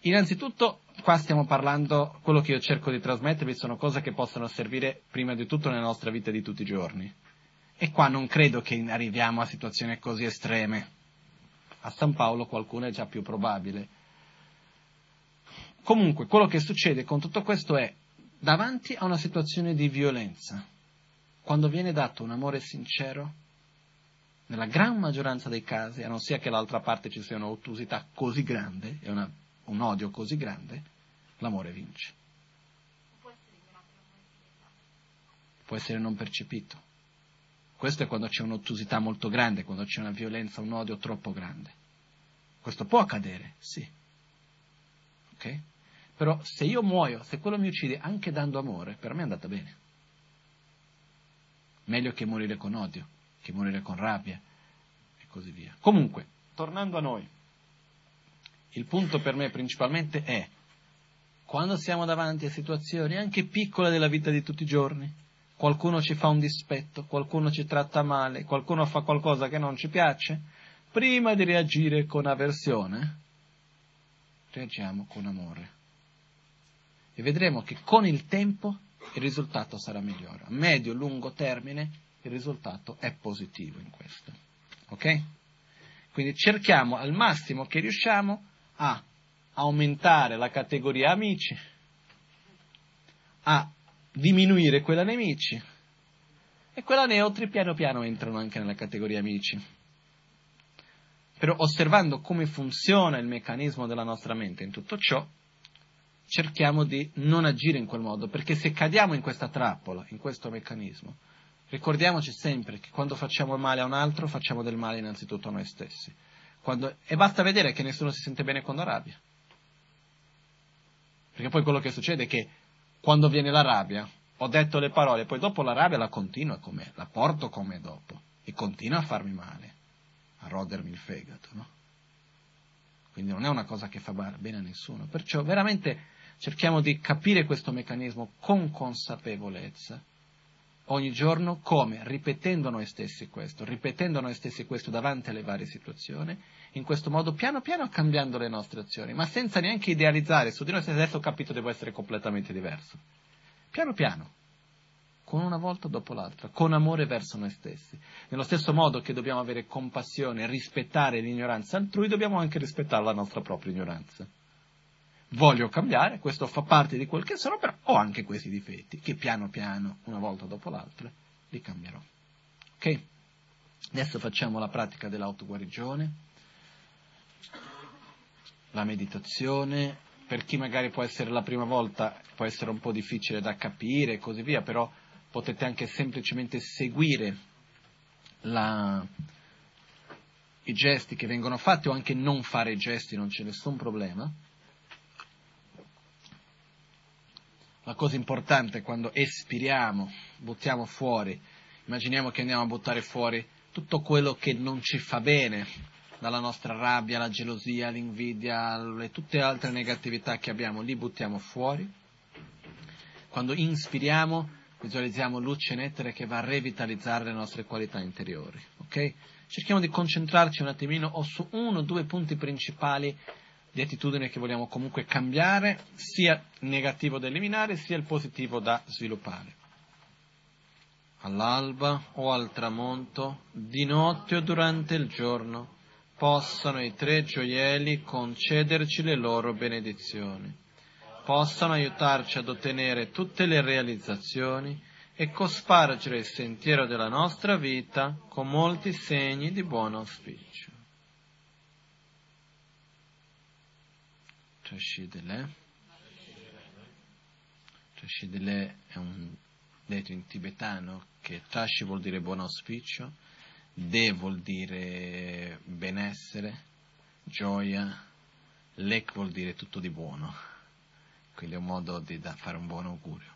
innanzitutto qua stiamo parlando, quello che io cerco di trasmettervi sono cose che possono servire prima di tutto nella nostra vita di tutti i giorni. E qua non credo che arriviamo a situazioni così estreme. A San Paolo qualcuno è già più probabile. Comunque, quello che succede con tutto questo è, davanti a una situazione di violenza, quando viene dato un amore sincero, nella gran maggioranza dei casi, a non sia che dall'altra parte ci sia un'ottusità così grande e una, un odio così grande, l'amore vince. Può essere non percepito. Questo è quando c'è un'ottusità molto grande, quando c'è una violenza, un odio troppo grande. Questo può accadere, sì. Ok? Però se io muoio, se quello mi uccide anche dando amore, per me è andata bene. Meglio che morire con odio, che morire con rabbia e così via. Comunque, tornando a noi, il punto per me principalmente è quando siamo davanti a situazioni anche piccole della vita di tutti i giorni, qualcuno ci fa un dispetto, qualcuno ci tratta male, qualcuno fa qualcosa che non ci piace, prima di reagire con avversione, reagiamo con amore. E vedremo che con il tempo il risultato sarà migliore. A medio-lungo termine il risultato è positivo in questo. Ok? Quindi cerchiamo al massimo che riusciamo a aumentare la categoria amici, a diminuire quella nemici e quella neutri piano piano entrano anche nella categoria amici. Però osservando come funziona il meccanismo della nostra mente in tutto ciò, cerchiamo di non agire in quel modo, perché se cadiamo in questa trappola, in questo meccanismo, ricordiamoci sempre che quando facciamo male a un altro facciamo del male innanzitutto a noi stessi. Quando, e basta vedere che nessuno si sente bene quando arrabbia. Perché poi quello che succede è che quando viene la rabbia, ho detto le parole, poi dopo la rabbia la continua com'è, la porto come dopo e continua a farmi male, a rodermi il fegato, no? Quindi non è una cosa che fa bene a nessuno. Perciò veramente cerchiamo di capire questo meccanismo con consapevolezza ogni giorno come? Ripetendo noi stessi questo, ripetendo noi stessi questo davanti alle varie situazioni, in questo modo piano piano cambiando le nostre azioni, ma senza neanche idealizzare su di noi se adesso ho capito devo essere completamente diverso. Piano piano, con una volta dopo l'altra, con amore verso noi stessi. Nello stesso modo che dobbiamo avere compassione, rispettare l'ignoranza altrui, dobbiamo anche rispettare la nostra propria ignoranza voglio cambiare, questo fa parte di quel che sono, però ho anche questi difetti che piano piano, una volta dopo l'altra, li cambierò. Ok? Adesso facciamo la pratica dell'autoguarigione, la meditazione, per chi magari può essere la prima volta, può essere un po' difficile da capire e così via, però potete anche semplicemente seguire la, i gesti che vengono fatti o anche non fare i gesti, non c'è nessun problema. La cosa importante è quando espiriamo, buttiamo fuori, immaginiamo che andiamo a buttare fuori tutto quello che non ci fa bene, dalla nostra rabbia, la gelosia, l'invidia, le, tutte le altre negatività che abbiamo, li buttiamo fuori. Quando inspiriamo, visualizziamo luce nettere che va a revitalizzare le nostre qualità interiori. Okay? Cerchiamo di concentrarci un attimino o su uno o due punti principali di attitudine che vogliamo comunque cambiare, sia il negativo da eliminare, sia il positivo da sviluppare. All'alba o al tramonto, di notte o durante il giorno, possano i tre gioielli concederci le loro benedizioni, possano aiutarci ad ottenere tutte le realizzazioni e cospargere il sentiero della nostra vita con molti segni di buon auspicio. Trashidele. Trashidele è un detto in tibetano che Trashi vuol dire buon auspicio, De vuol dire benessere, gioia, Lek vuol dire tutto di buono. Quindi è un modo di fare un buon augurio.